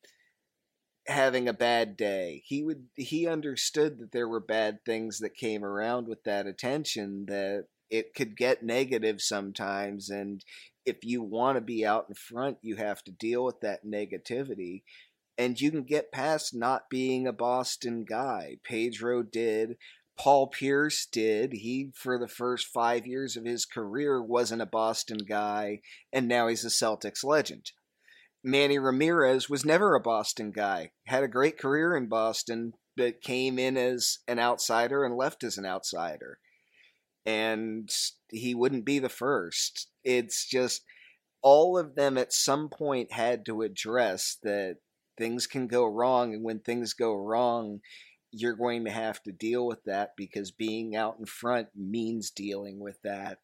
having a bad day. He would, he understood that there were bad things that came around with that attention, that it could get negative sometimes. And if you want to be out in front, you have to deal with that negativity and you can get past not being a Boston guy. Pedro did. Paul Pierce did. He, for the first five years of his career, wasn't a Boston guy, and now he's a Celtics legend. Manny Ramirez was never a Boston guy. Had a great career in Boston, but came in as an outsider and left as an outsider. And he wouldn't be the first. It's just all of them at some point had to address that things can go wrong and when things go wrong you're going to have to deal with that because being out in front means dealing with that.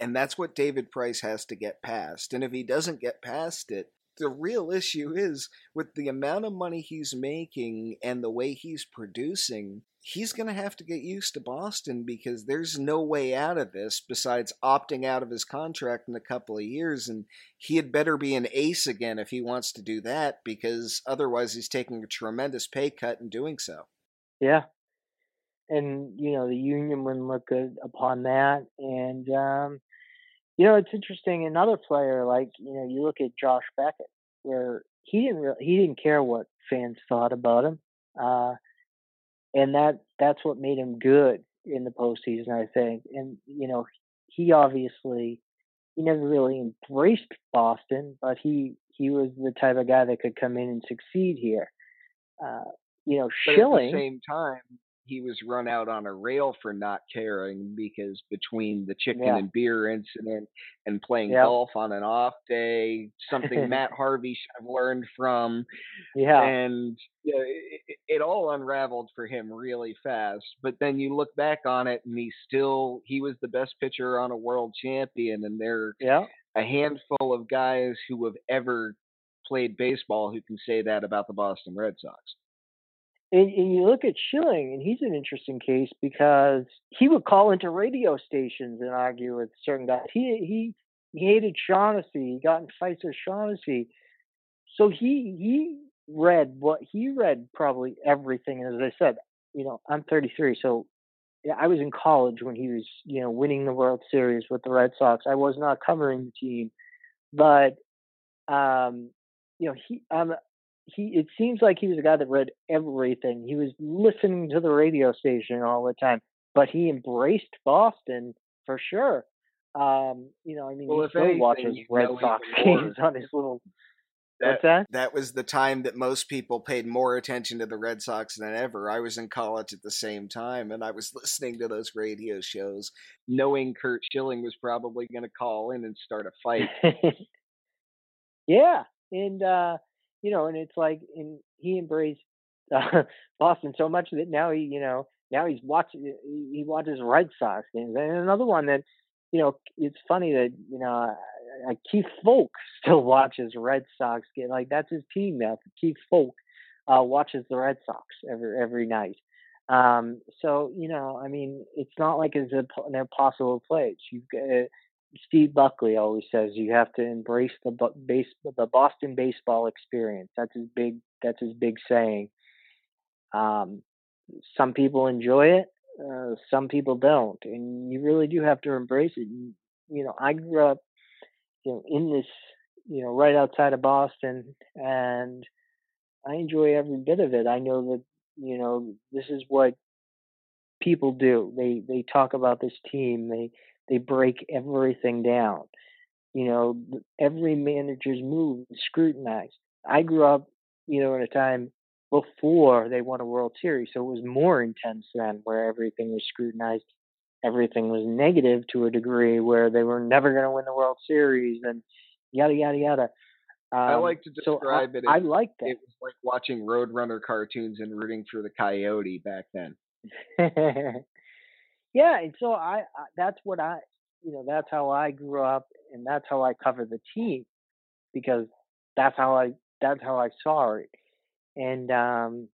And that's what David Price has to get past. And if he doesn't get past it the real issue is with the amount of money he's making and the way he's producing he's going to have to get used to Boston because there's no way out of this besides opting out of his contract in a couple of years. And he had better be an ace again if he wants to do that because otherwise he's taking a tremendous pay cut in doing so. Yeah. And, you know, the union wouldn't look good upon that. And, um, you know, it's interesting. Another player, like, you know, you look at Josh Beckett, where he didn't really, he didn't care what fans thought about him. Uh, and that that's what made him good in the postseason, I think. And you know, he obviously he never really embraced Boston, but he he was the type of guy that could come in and succeed here. Uh, you know, but Schilling. At the same time, he was run out on a rail for not caring because between the chicken yeah. and beer incident and playing yep. golf on an off day, something Matt Harvey should have learned from. Yeah. And you know, it, it, all unraveled for him really fast. But then you look back on it and he still, he was the best pitcher on a world champion. And there yeah. a handful of guys who have ever played baseball who can say that about the Boston Red Sox. And, and you look at Schilling, and he's an interesting case because he would call into radio stations and argue with certain guys. He he he hated Shaughnessy. He got in fights with Shaughnessy. So he he read what he read probably everything. And as I said, you know, I'm 33, so yeah, I was in college when he was, you know, winning the World Series with the Red Sox. I was not covering the team, but um, you know, he um, he it seems like he was a guy that read everything. He was listening to the radio station all the time, but he embraced Boston for sure. Um, you know, I mean, well, he still anything, watches Red Sox games on his little. That, What's that? That was the time that most people paid more attention to the Red Sox than ever. I was in college at the same time, and I was listening to those radio shows, knowing Curt Schilling was probably going to call in and start a fight. yeah, and uh, you know, and it's like, and he embraced uh, Boston so much that now he, you know, now he's watching, he watches Red Sox games. And another one that, you know, it's funny that, you know, uh, Keith Foulke still watches Red Sox games. Like that's his team now. Keith Foulke uh, watches the Red Sox every every night. Um, so you know, I mean, it's not like it's a, an impossible place. You've got Steve Buckley always says you have to embrace the base the Boston baseball experience. That's his big that's his big saying. Um, some people enjoy it, uh, some people don't, and you really do have to embrace it. You know, I grew up, you know, in this, you know, right outside of Boston, and I enjoy every bit of it. I know that, you know, this is what people do. They they talk about this team. They they break everything down. You know, every manager's move is scrutinized. I grew up, you know, in a time before they won a World Series. So it was more intense then, where everything was scrutinized. Everything was negative to a degree where they were never going to win the World Series and yada, yada, yada. Um, I like to describe so it. I, I like that. It was like watching Roadrunner cartoons and rooting for the coyote back then. yeah, and so I, I that's what I you know that's how I grew up and that's how I cover the team because that's how I that's how I saw it and um,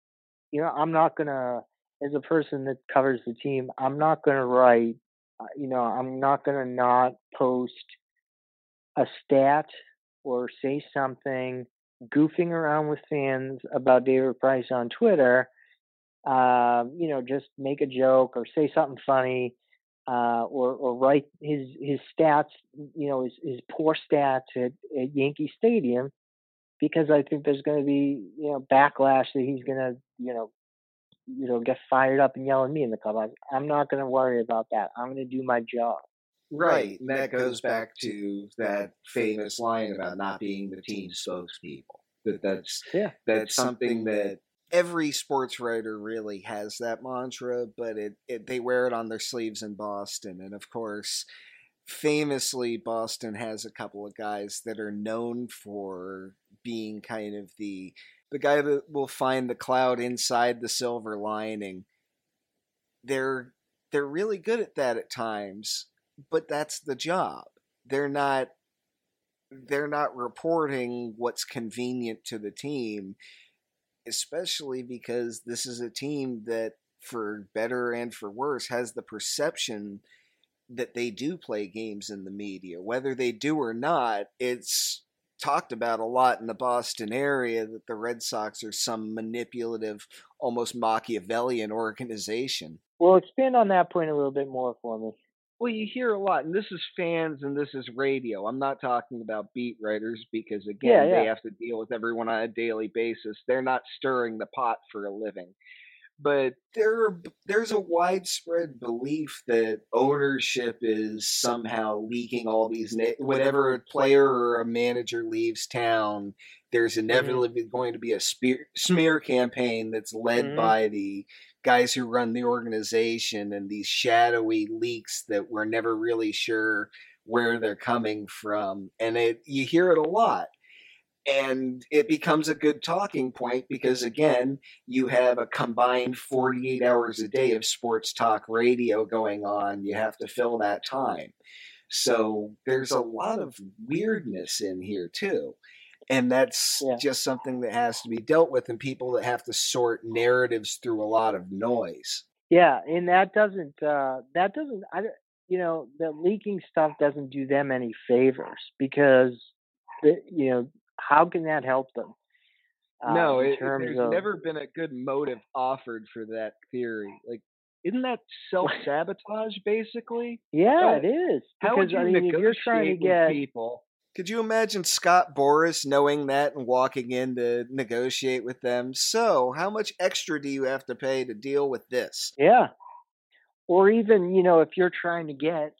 you know, I'm not gonna, as a person that covers the team, I'm not gonna write, uh, you know, I'm not gonna not post a stat or say something goofing around with fans about David Price on Twitter. Um, you know, just make a joke or say something funny, uh, or or write his his stats, you know, his his poor stats at, at Yankee Stadium because I think there's going to be you know backlash that he's going to you know you know get fired up and yell at me in the club. I'm not going to worry about that. I'm going to do my job. Right, and that goes back to that famous line about not being the team spokespeople. That that's yeah. that's something that every sports writer really has that mantra, but it, it they wear it on their sleeves in Boston, and of course famously boston has a couple of guys that are known for being kind of the the guy that will find the cloud inside the silver lining. They're they're really good at that at times but that's the job. They're not they're not reporting what's convenient to the team especially because this is a team that for better and for worse has the perception that they do play games in the media. Whether they do or not, it's talked about a lot in the Boston area that the Red Sox are some manipulative, almost Machiavellian organization. Well, expand on that point a little bit more for me. Well, you hear a lot, and this is fans and this is radio. I'm not talking about beat writers because, again, yeah, yeah. they have to deal with everyone on a daily basis. They're not stirring the pot for a living but there there's a widespread belief that ownership is somehow leaking all these na- whenever a player or a manager leaves town there's mm-hmm. inevitably mm-hmm. going to be a spear, smear campaign that's led mm-hmm. by the guys who run the organization and these shadowy leaks that we're never really sure where they're coming from. And it you hear it a lot. And it becomes a good talking point because again you have a combined 48 hours a day of sports talk radio going on. You have to fill that time. So there's a lot of weirdness in here too and that's yeah. just something that has to be dealt with and people that have to sort narratives through a lot of noise yeah and that doesn't uh that doesn't i you know the leaking stuff doesn't do them any favors because the, you know how can that help them? Uh, no, it, there's of... never been a good motive offered for that theory. Like, isn't that self sabotage basically? Yeah, it is. Because, how would you I mean, negotiate if you're trying to get people? Could you imagine Scott Boras knowing that and walking in to negotiate with them? So, how much extra do you have to pay to deal with this? Yeah. Or even, you know, if you're trying to get,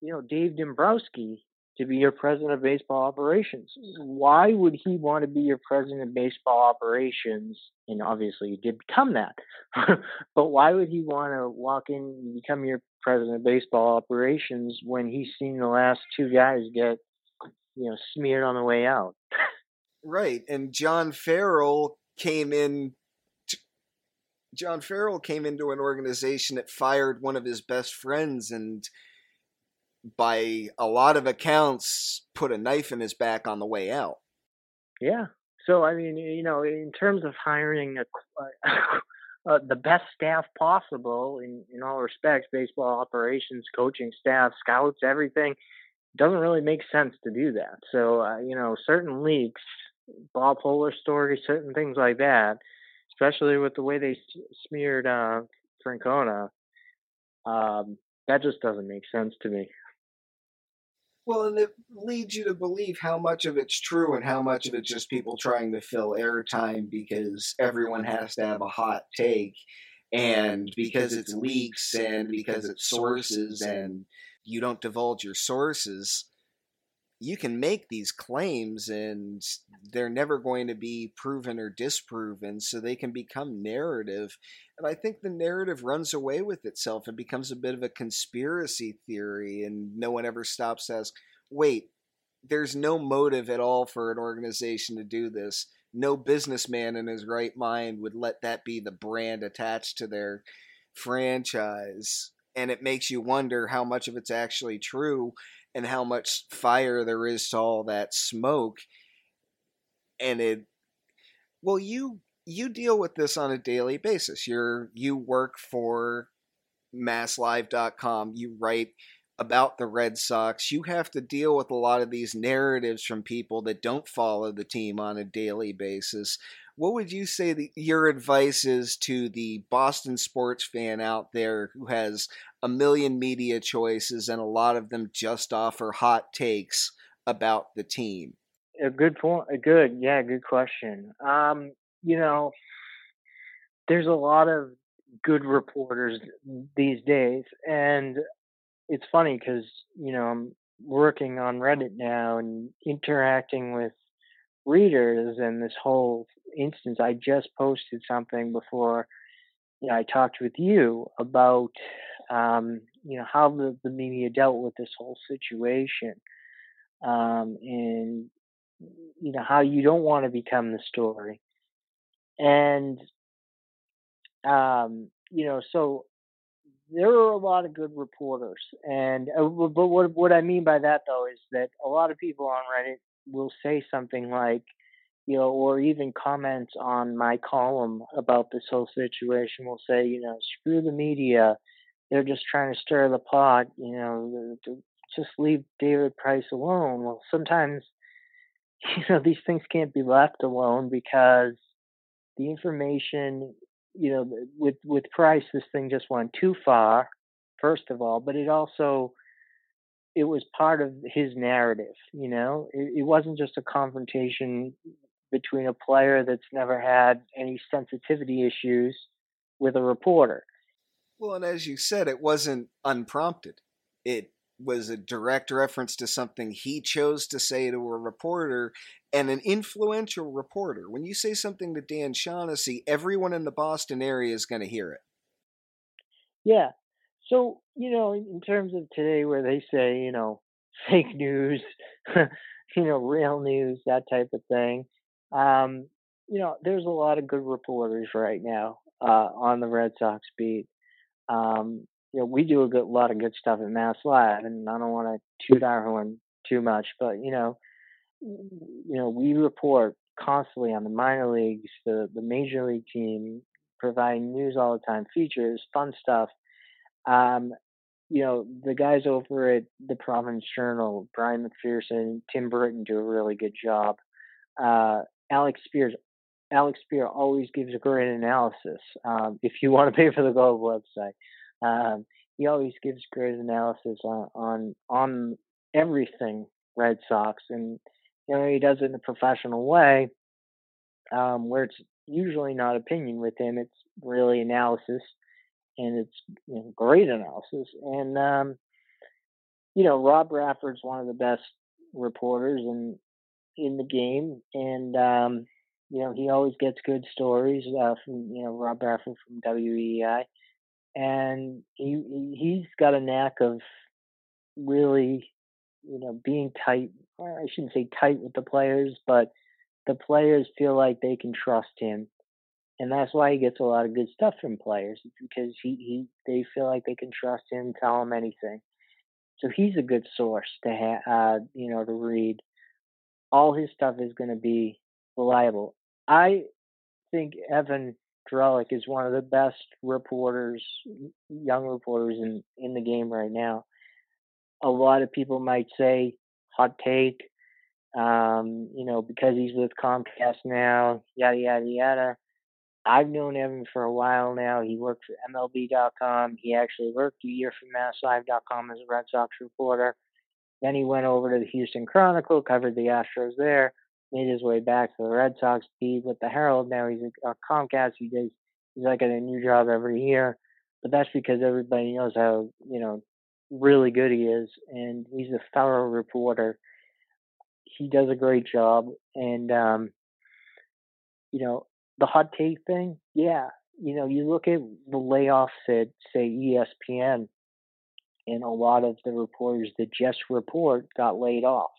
you know, Dave Dombrowski to be your president of baseball operations. Why would he want to be your president of baseball operations? And obviously, he did become that. but why would he want to walk in and become your president of baseball operations when he's seen the last two guys get, you know, smeared on the way out? right. And John Farrell came in. John Farrell came into an organization that fired one of his best friends and by a lot of accounts, put a knife in his back on the way out. Yeah. So I mean, you know, in terms of hiring a, uh, the best staff possible in in all respects, baseball operations, coaching staff, scouts, everything, doesn't really make sense to do that. So uh, you know, certain leaks, Bob Hohler story, certain things like that, especially with the way they smeared uh, Francona. Um, that just doesn't make sense to me. Well, and it leads you to believe how much of it's true and how much of it's just people trying to fill airtime because everyone has to have a hot take and because it's leaks and because it's sources and you don't divulge your sources you can make these claims and they're never going to be proven or disproven so they can become narrative. And i think the narrative runs away with itself and becomes a bit of a conspiracy theory and no one ever stops to ask wait there's no motive at all for an organization to do this. No businessman in his right mind would let that be the brand attached to their franchise and it makes you wonder how much of it's actually true and how much fire there is to all that smoke. And it well you you deal with this on a daily basis. You're you work for masslive.com you write about the Red Sox, you have to deal with a lot of these narratives from people that don't follow the team on a daily basis. What would you say the, your advice is to the Boston sports fan out there who has a million media choices and a lot of them just offer hot takes about the team? A good point. A good, yeah, good question. Um, you know, there's a lot of good reporters these days, and it's funny because you know I'm working on Reddit now and interacting with readers and this whole instance. I just posted something before you know, I talked with you about um, you know how the, the media dealt with this whole situation um, and you know how you don't want to become the story and um, you know so there are a lot of good reporters, and uh, but what what I mean by that though is that a lot of people on Reddit will say something like, you know, or even comments on my column about this whole situation will say, you know, screw the media, they're just trying to stir the pot, you know, just leave David Price alone. Well, sometimes, you know, these things can't be left alone because the information you know, with with Price, this thing just went too far. First of all, but it also it was part of his narrative. You know, it, it wasn't just a confrontation between a player that's never had any sensitivity issues with a reporter. Well, and as you said, it wasn't unprompted. It was a direct reference to something he chose to say to a reporter and an influential reporter. When you say something to Dan Shaughnessy, everyone in the Boston area is going to hear it. Yeah. So, you know, in terms of today where they say, you know, fake news, you know, real news, that type of thing, um, you know, there's a lot of good reporters right now uh, on the Red Sox beat. Um, you know, we do a good, lot of good stuff at Mass Live, and I don't want to toot our horn too much, but you know, you know, we report constantly on the minor leagues, the the major league team, providing news all the time, features, fun stuff. Um, you know, the guys over at the Providence Journal, Brian McPherson, Tim Britton do a really good job. Uh, Alex Spears, Alex Speier always gives a great analysis. Um, if you want to pay for the Globe website, um, he always gives great analysis on, on on everything Red Sox, and you know he does it in a professional way, um, where it's usually not opinion with him; it's really analysis, and it's you know, great analysis. And um, you know, Rob Bradford's one of the best reporters in in the game, and um, you know he always gets good stories uh, from you know Rob Bradford from WEEI and he he's got a knack of really you know being tight i shouldn't say tight with the players but the players feel like they can trust him and that's why he gets a lot of good stuff from players because he, he they feel like they can trust him tell him anything. So he's a good source to have uh, you know to read. All his stuff is going to be reliable. I think evan Drellich is one of the best reporters, young reporters in, in the game right now. A lot of people might say hot take, um, you know, because he's with Comcast now, yada, yada, yada. I've known Evan for a while now. He worked for MLB.com. He actually worked a year for MassLive.com as a Red Sox reporter. Then he went over to the Houston Chronicle, covered the Astros there, made his way back to the Red Sox beat with the Herald. Now he's a Comcast. He does he's like at a new job every year, but that's because everybody knows how you know really good he is, and he's a thorough reporter. He does a great job, and um, you know the hot take thing. Yeah, you know you look at the layoffs at say ESPN, and a lot of the reporters that just report got laid off.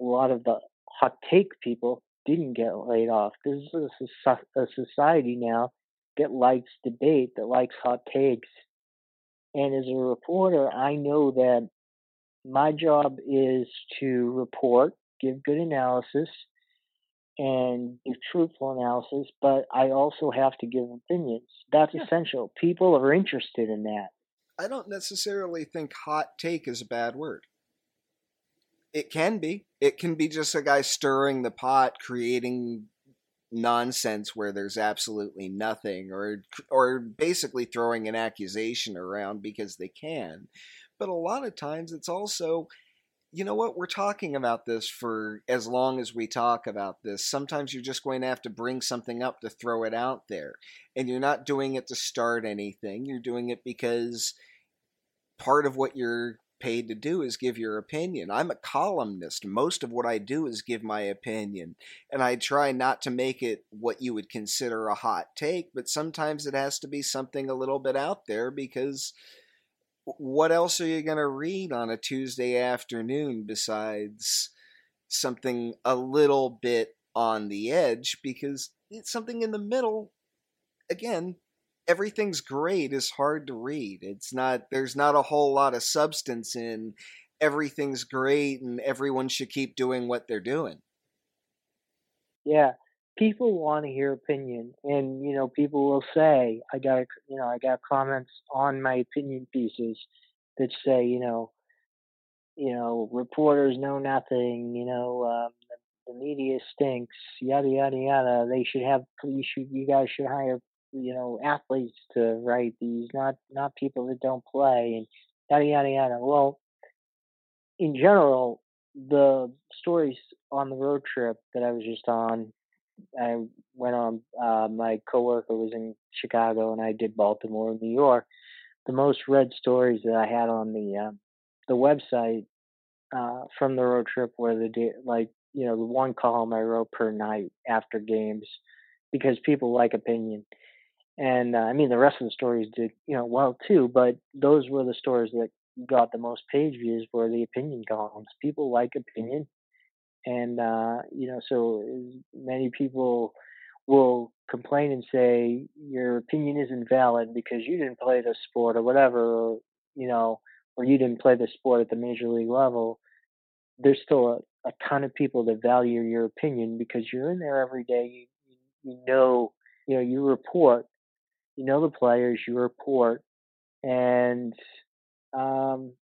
A lot of the hot take people didn't get laid off. This is a, a society now that likes debate, that likes hot takes. And as a reporter, I know that my job is to report, give good analysis, and give truthful analysis, but I also have to give opinions. That's yeah. essential. People are interested in that. I don't necessarily think hot take is a bad word. It can be. It can be just a guy stirring the pot, creating nonsense where there's absolutely nothing or or basically throwing an accusation around because they can. But a lot of times it's also you know what we're talking about this for as long as we talk about this. Sometimes you're just going to have to bring something up to throw it out there. And you're not doing it to start anything. You're doing it because part of what you're paid to do is give your opinion. I'm a columnist. Most of what I do is give my opinion. And I try not to make it what you would consider a hot take, but sometimes it has to be something a little bit out there because what else are you going to read on a Tuesday afternoon besides something a little bit on the edge? Because it's something in the middle, again, everything's great is hard to read. It's not there's not a whole lot of substance in everything's great and everyone should keep doing what they're doing. Yeah, people want to hear opinion, and you know, people will say, "I got you know, I got comments on my opinion pieces that say, you know, you know, reporters know nothing. You know, um, the, media stinks. Yada yada yada. They should have. You should. You guys should hire you know athletes to write these, not not people that don't play, and yada yada yada. Well, in general, the stories on the road trip that I was just on, I went on. Uh, my coworker was in Chicago, and I did Baltimore and New York. The most read stories that I had on the uh, the website uh, from the road trip were the like you know the one column I wrote per night after games because people like opinion and uh, I mean the rest of the stories did you know well too, but those were the stories that got the most page views were the opinion columns. People like opinion, and uh, you know so many people will complain and say your opinion isn't valid because you didn't play the sport or whatever, or, you know, or you didn't play the sport at the major league level. There's still a, a ton of people that value your opinion because you're in there every day. You, you know, you know, you report you know the players, you report, and um,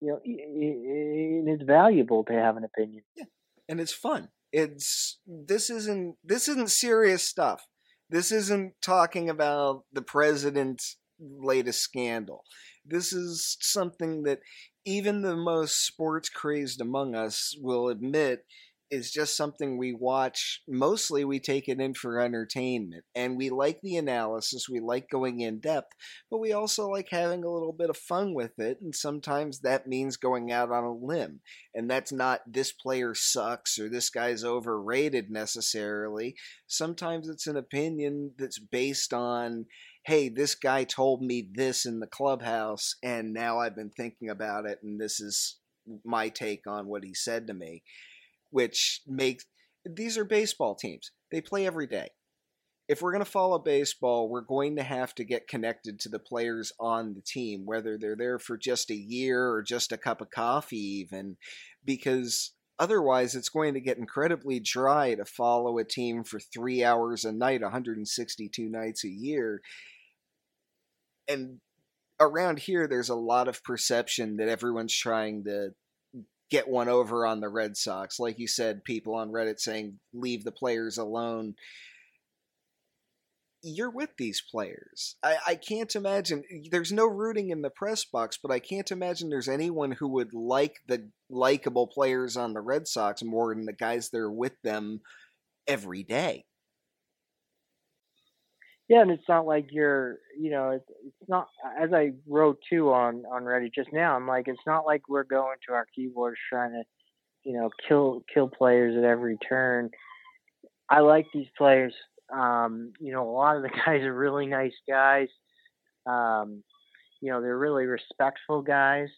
you know it, it's valuable to have an opinion. Yeah, and it's fun. It's this isn't this isn't serious stuff. This isn't talking about the president's latest scandal. This is something that even the most sports crazed among us will admit is just something we watch. Mostly we take it in for entertainment and we like the analysis, we like going in depth, but we also like having a little bit of fun with it. And sometimes that means going out on a limb. And that's not this player sucks or this guy's overrated necessarily. Sometimes it's an opinion that's based on hey, this guy told me this in the clubhouse, and now I've been thinking about it, and this is my take on what he said to me which makes these are baseball teams. They play every day. If we're going to follow baseball, we're going to have to get connected to the players on the team, whether they're there for just a year or just a cup of coffee, even, because otherwise it's going to get incredibly dry to follow a team for three hours a night, 162 nights a year. And around here, there's a lot of perception that everyone's trying to get one over on the Red Sox. Like you said, people on Reddit saying leave the players alone. you're with these players. I, I can't imagine there's no rooting in the press box, but I can't imagine there's anyone who would like the likable players on the Red Sox more than the guys that are with them every day. Yeah, and it's not like you're, you know, it's, it's not. As I wrote too on on Reddit just now, I'm like, it's not like we're going to our keyboards trying to, you know, kill kill players at every turn. I like these players. Um, you know, a lot of the guys are really nice guys. Um, you know, they're really respectful guys.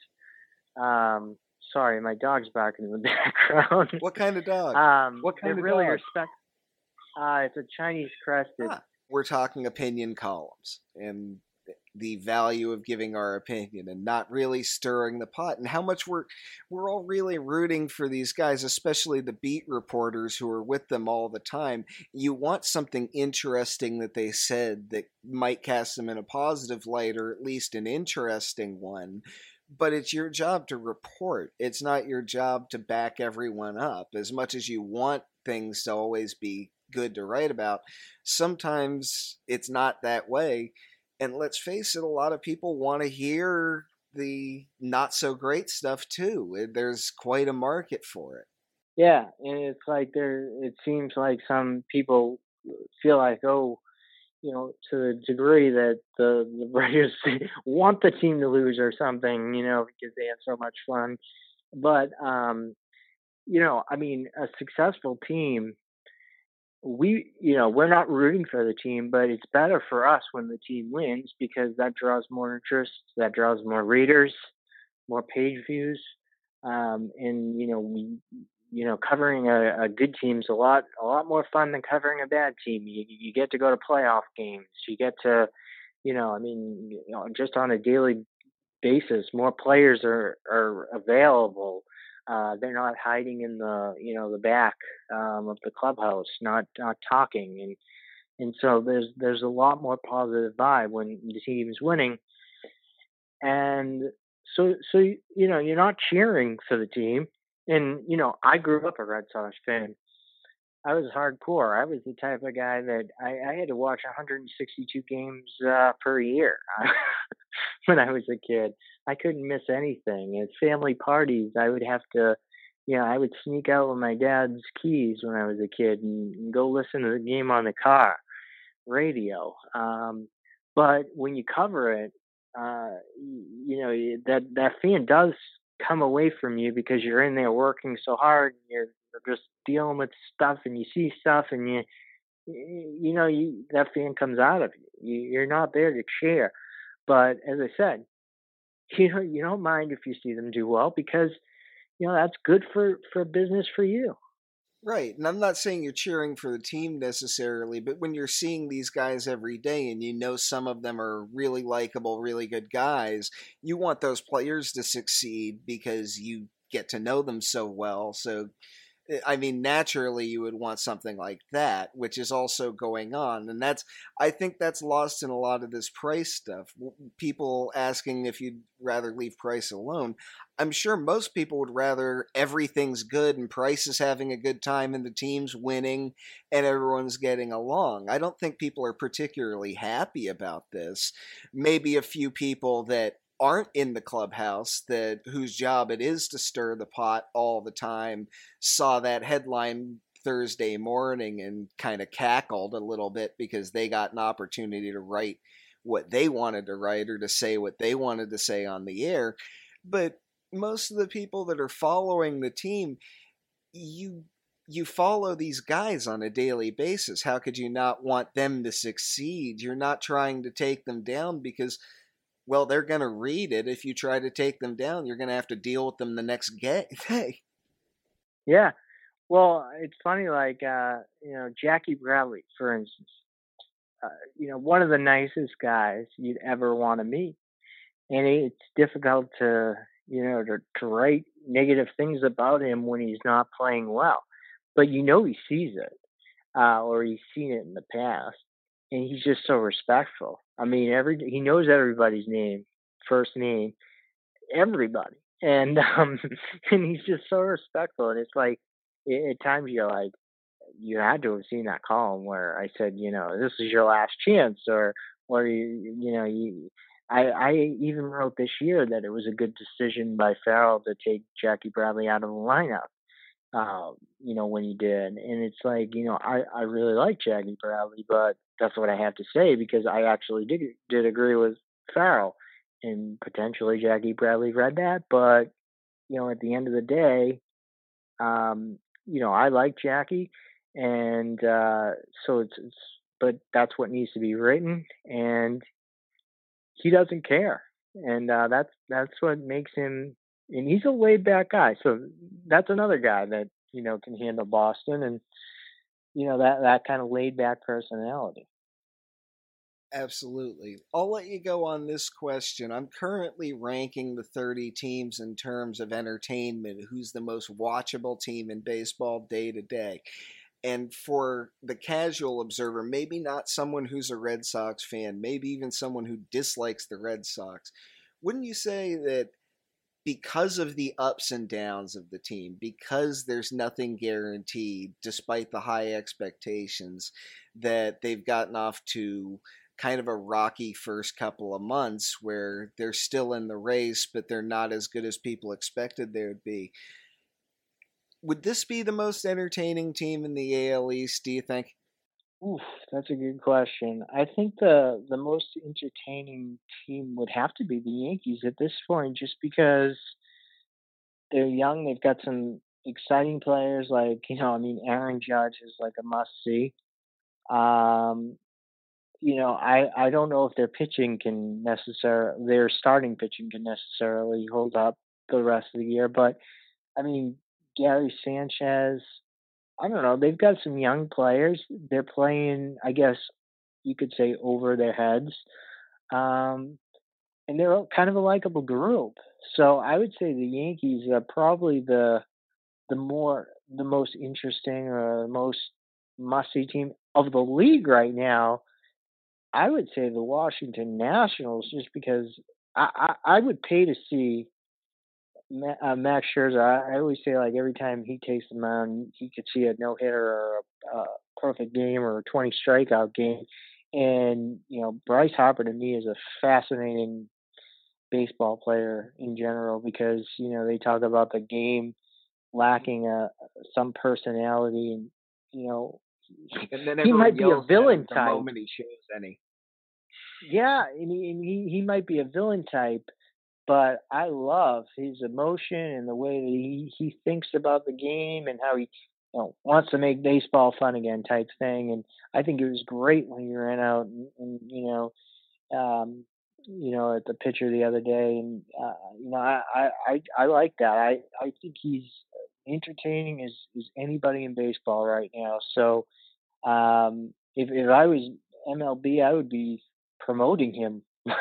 Um, sorry, my dog's barking in the background. What kind of dog? Um, what kind of really dog? respect. Uh, it's a Chinese crested. Ah, we're talking opinion columns and the value of giving our opinion and not really stirring the pot and how much we're we're all really rooting for these guys especially the beat reporters who are with them all the time. You want something interesting that they said that might cast them in a positive light or at least an interesting one but it's your job to report. It's not your job to back everyone up. As much as you want things to always be good to write about sometimes it's not that way and let's face it, a lot of people want to hear the not so great stuff too. There's quite a market for it. Yeah, and it's like there. It seems like some people feel like, oh, you know, to the degree that the the Braves want the team to lose or something, you know, because they have so much fun. But um, you know, I mean, a successful team we you know we're not rooting for the team but it's better for us when the team wins because that draws more interest that draws more readers more page views um, and you know we you know covering a, a good team's a lot a lot more fun than covering a bad team. You, you get to go to playoff games. You get to you know i mean you know, just on a daily basis more players are are available uh, they're not hiding in the you know the back um, of the clubhouse, not not talking, and and so there's there's a lot more positive vibe when the team is winning, and so so you know you're not cheering for the team, and you know I grew up a Red Sox fan. I was hardcore. I was the type of guy that I, I had to watch 162 games uh, per year when I was a kid. I couldn't miss anything. At family parties, I would have to, you know, I would sneak out with my dad's keys when I was a kid and, and go listen to the game on the car radio. Um, but when you cover it, uh, you know, that that fan does come away from you because you're in there working so hard. And you're just dealing with stuff, and you see stuff, and you, you know, you that fan comes out of you. you you're not there to cheer. But as I said, you know you don't mind if you see them do well because you know that's good for for business for you right and i'm not saying you're cheering for the team necessarily but when you're seeing these guys every day and you know some of them are really likable really good guys you want those players to succeed because you get to know them so well so Eh, I mean, naturally, you would want something like that, which is also going on, and that's I think that's lost in a lot of this price stuff. People asking if you'd rather leave price alone. I'm sure most people would rather everything's good and Price is having a good time and the team's winning and everyone's getting along. I don't think people are particularly happy about this. Maybe a few people that aren't in the clubhouse that whose job it is to stir the pot all the time saw that headline Thursday morning and kind of cackled a little bit because they got an opportunity to write what they wanted to write or to say what they wanted to say on the air. But most of the people that are following the team you you follow these guys on a daily basis. How could you not want them to succeed? You're not trying to take them down because well, they're going to read it. If you try to take them down, you're going to have to deal with them the next day. Yeah. Well, it's funny, like, uh, you know, Jackie Bradley, for instance, uh, you know, one of the nicest guys you'd ever want to meet. And it's difficult to, you know, to, to write negative things about him when he's not playing well. But you know he sees it, uh, or he's seen it in the past and he's just so respectful. I mean, every he knows everybody's name, first name, everybody, and um, and he's just so respectful. And it's like at times you're like, you had to have seen that column where I said, you know, this is your last chance, or or you you know you. I, I even wrote this year that it was a good decision by Farrell to take Jackie Bradley out of the lineup. Uh, you know when he did, and it's like you know I I really like Jackie Bradley, but that's what I have to say because I actually did did agree with Farrell, and potentially Jackie Bradley read that, but you know at the end of the day, um, you know, I like Jackie, and uh, so it's, it's, but that's what needs to be written, and he doesn't care, and uh, that's that's what makes him, and he's a laid back guy. So that's another guy that you know can handle Boston, and you know that that kind of laid back personality. Absolutely. I'll let you go on this question. I'm currently ranking the 30 teams in terms of entertainment, who's the most watchable team in baseball day to day. And for the casual observer, maybe not someone who's a Red Sox fan, maybe even someone who dislikes the Red Sox, wouldn't you say that because of the ups and downs of the team, because there's nothing guaranteed, despite the high expectations, that they've gotten off to kind of a rocky first couple of months where they're still in the race, but they're not as good as people expected they would be. Would this be the most entertaining team in the AL East, do you think? Oof, that's a good question. I think the the most entertaining team would have to be the Yankees at this point, just because they're young. They've got some exciting players, like you know, I mean, Aaron Judge is like a must see. Um, you know, I I don't know if their pitching can necessarily their starting pitching can necessarily hold up the rest of the year, but I mean, Gary Sanchez, I don't know, they've got some young players. They're playing, I guess you could say over their heads. Um and they're kind of a likable group. So I would say the Yankees are probably the the more the most interesting or most must see team of the league right now I would say the Washington Nationals, just because I, I, I would pay to see uh, Max Scherzer. I, I always say like every time he takes the mound, he could see a no hitter or a, a perfect game or a 20 strikeout game. And you know, Bryce Harper to me is a fascinating baseball player in general because you know they talk about the game lacking a some personality and you know he might be a villain type. The moment he shows any. Yeah, and he, and he he might be a villain type, but I love his emotion and the way that he he thinks about the game and how he you know, wants to make baseball fun again type thing. And I think it was great when he ran out and, and you know, um, you know, at the pitcher the other day, and uh, you know, I, I I like that. I I think he's entertaining as as anybody in baseball right now. So, um, if if I was MLB, I would be promoting him.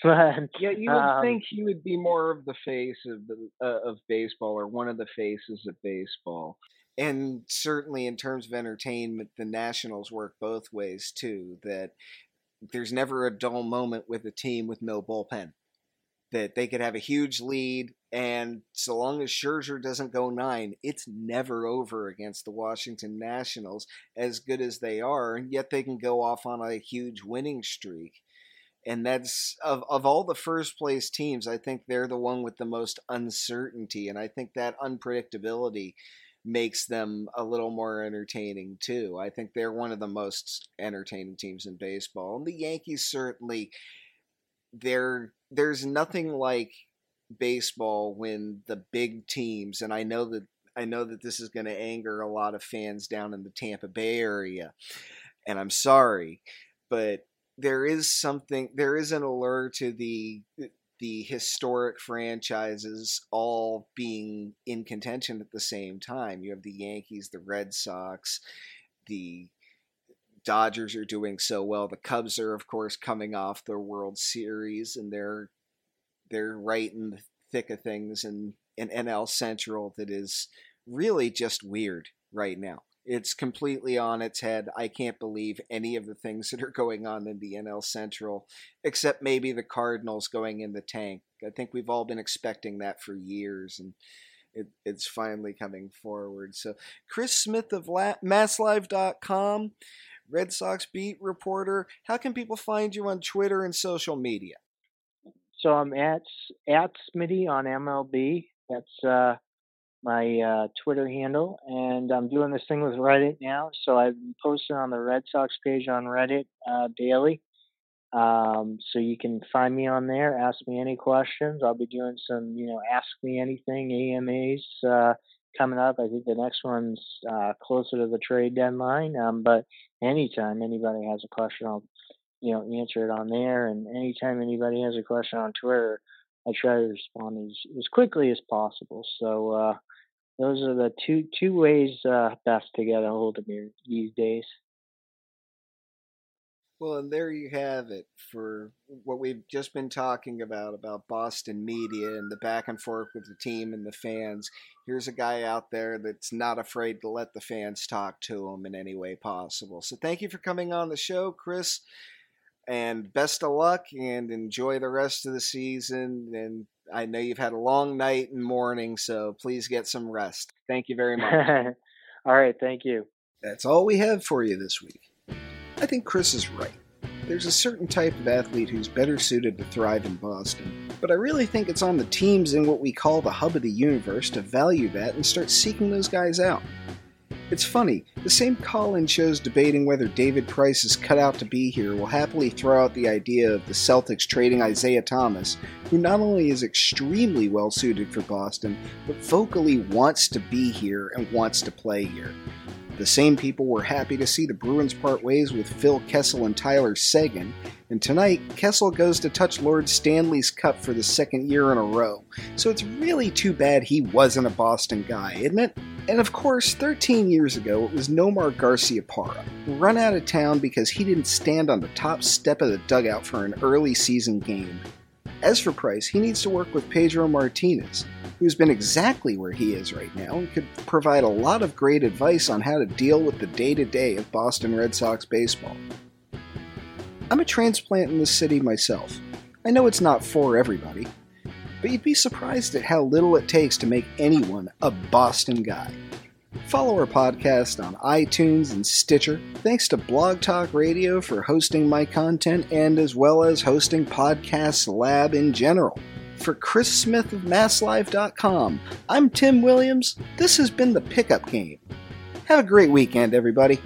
but, yeah, you would um, think he would be more of the face of the uh, of baseball or one of the faces of baseball. And certainly in terms of entertainment, the Nationals work both ways too. That there's never a dull moment with a team with no bullpen. That they could have a huge lead, and so long as Scherzer doesn't go nine, it's never over against the Washington Nationals, as good as they are, and yet they can go off on a huge winning streak. And that's of of all the first place teams, I think they're the one with the most uncertainty, and I think that unpredictability makes them a little more entertaining too. I think they're one of the most entertaining teams in baseball. And the Yankees certainly there there's nothing like baseball when the big teams, and I know that I know that this is going to anger a lot of fans down in the Tampa Bay area, and I'm sorry, but there is something, there is an allure to the the historic franchises all being in contention at the same time. You have the Yankees, the Red Sox, the Dodgers are doing so well. The Cubs are, of course, coming off the World Series, and they're they're right in the thick of things in an NL Central that is really just weird right now. It's completely on its head. I can't believe any of the things that are going on in the NL Central, except maybe the Cardinals going in the tank. I think we've all been expecting that for years, and it, it's finally coming forward. So, Chris Smith of La- MassLive.com, Red Sox beat reporter. How can people find you on Twitter and social media? So I'm at at Smitty on MLB. That's uh, my uh, Twitter handle, and I'm doing this thing with Reddit now. So I'm posting on the Red Sox page on Reddit uh, daily. Um, so you can find me on there. Ask me any questions. I'll be doing some, you know, ask me anything AMAs uh, coming up. I think the next one's uh, closer to the trade deadline. Um, but anytime anybody has a question, I'll, you know, answer it on there. And anytime anybody has a question on Twitter, I try to respond as, as quickly as possible. So uh, those are the two two ways uh, best to get a hold of me these days. Well, and there you have it for what we've just been talking about about Boston media and the back and forth with the team and the fans. Here's a guy out there that's not afraid to let the fans talk to him in any way possible. So thank you for coming on the show, Chris, and best of luck and enjoy the rest of the season. And I know you've had a long night and morning, so please get some rest. Thank you very much. all right, thank you. That's all we have for you this week. I think Chris is right. There's a certain type of athlete who's better suited to thrive in Boston, but I really think it's on the teams in what we call the hub of the universe to value that and start seeking those guys out. It's funny, the same call in shows debating whether David Price is cut out to be here will happily throw out the idea of the Celtics trading Isaiah Thomas, who not only is extremely well suited for Boston, but vocally wants to be here and wants to play here. The same people were happy to see the Bruins part ways with Phil Kessel and Tyler Seguin, and tonight Kessel goes to touch Lord Stanley's Cup for the second year in a row. So it's really too bad he wasn't a Boston guy, isn't it? And of course, 13 years ago, it was Nomar Garciaparra, run out of town because he didn't stand on the top step of the dugout for an early season game. As for Price, he needs to work with Pedro Martinez, who's been exactly where he is right now and could provide a lot of great advice on how to deal with the day to day of Boston Red Sox baseball. I'm a transplant in the city myself. I know it's not for everybody, but you'd be surprised at how little it takes to make anyone a Boston guy. Follow our podcast on iTunes and Stitcher. Thanks to Blog Talk Radio for hosting my content and as well as hosting Podcast Lab in general. For Chris Smith of MassLive.com, I'm Tim Williams. This has been the Pickup Game. Have a great weekend, everybody.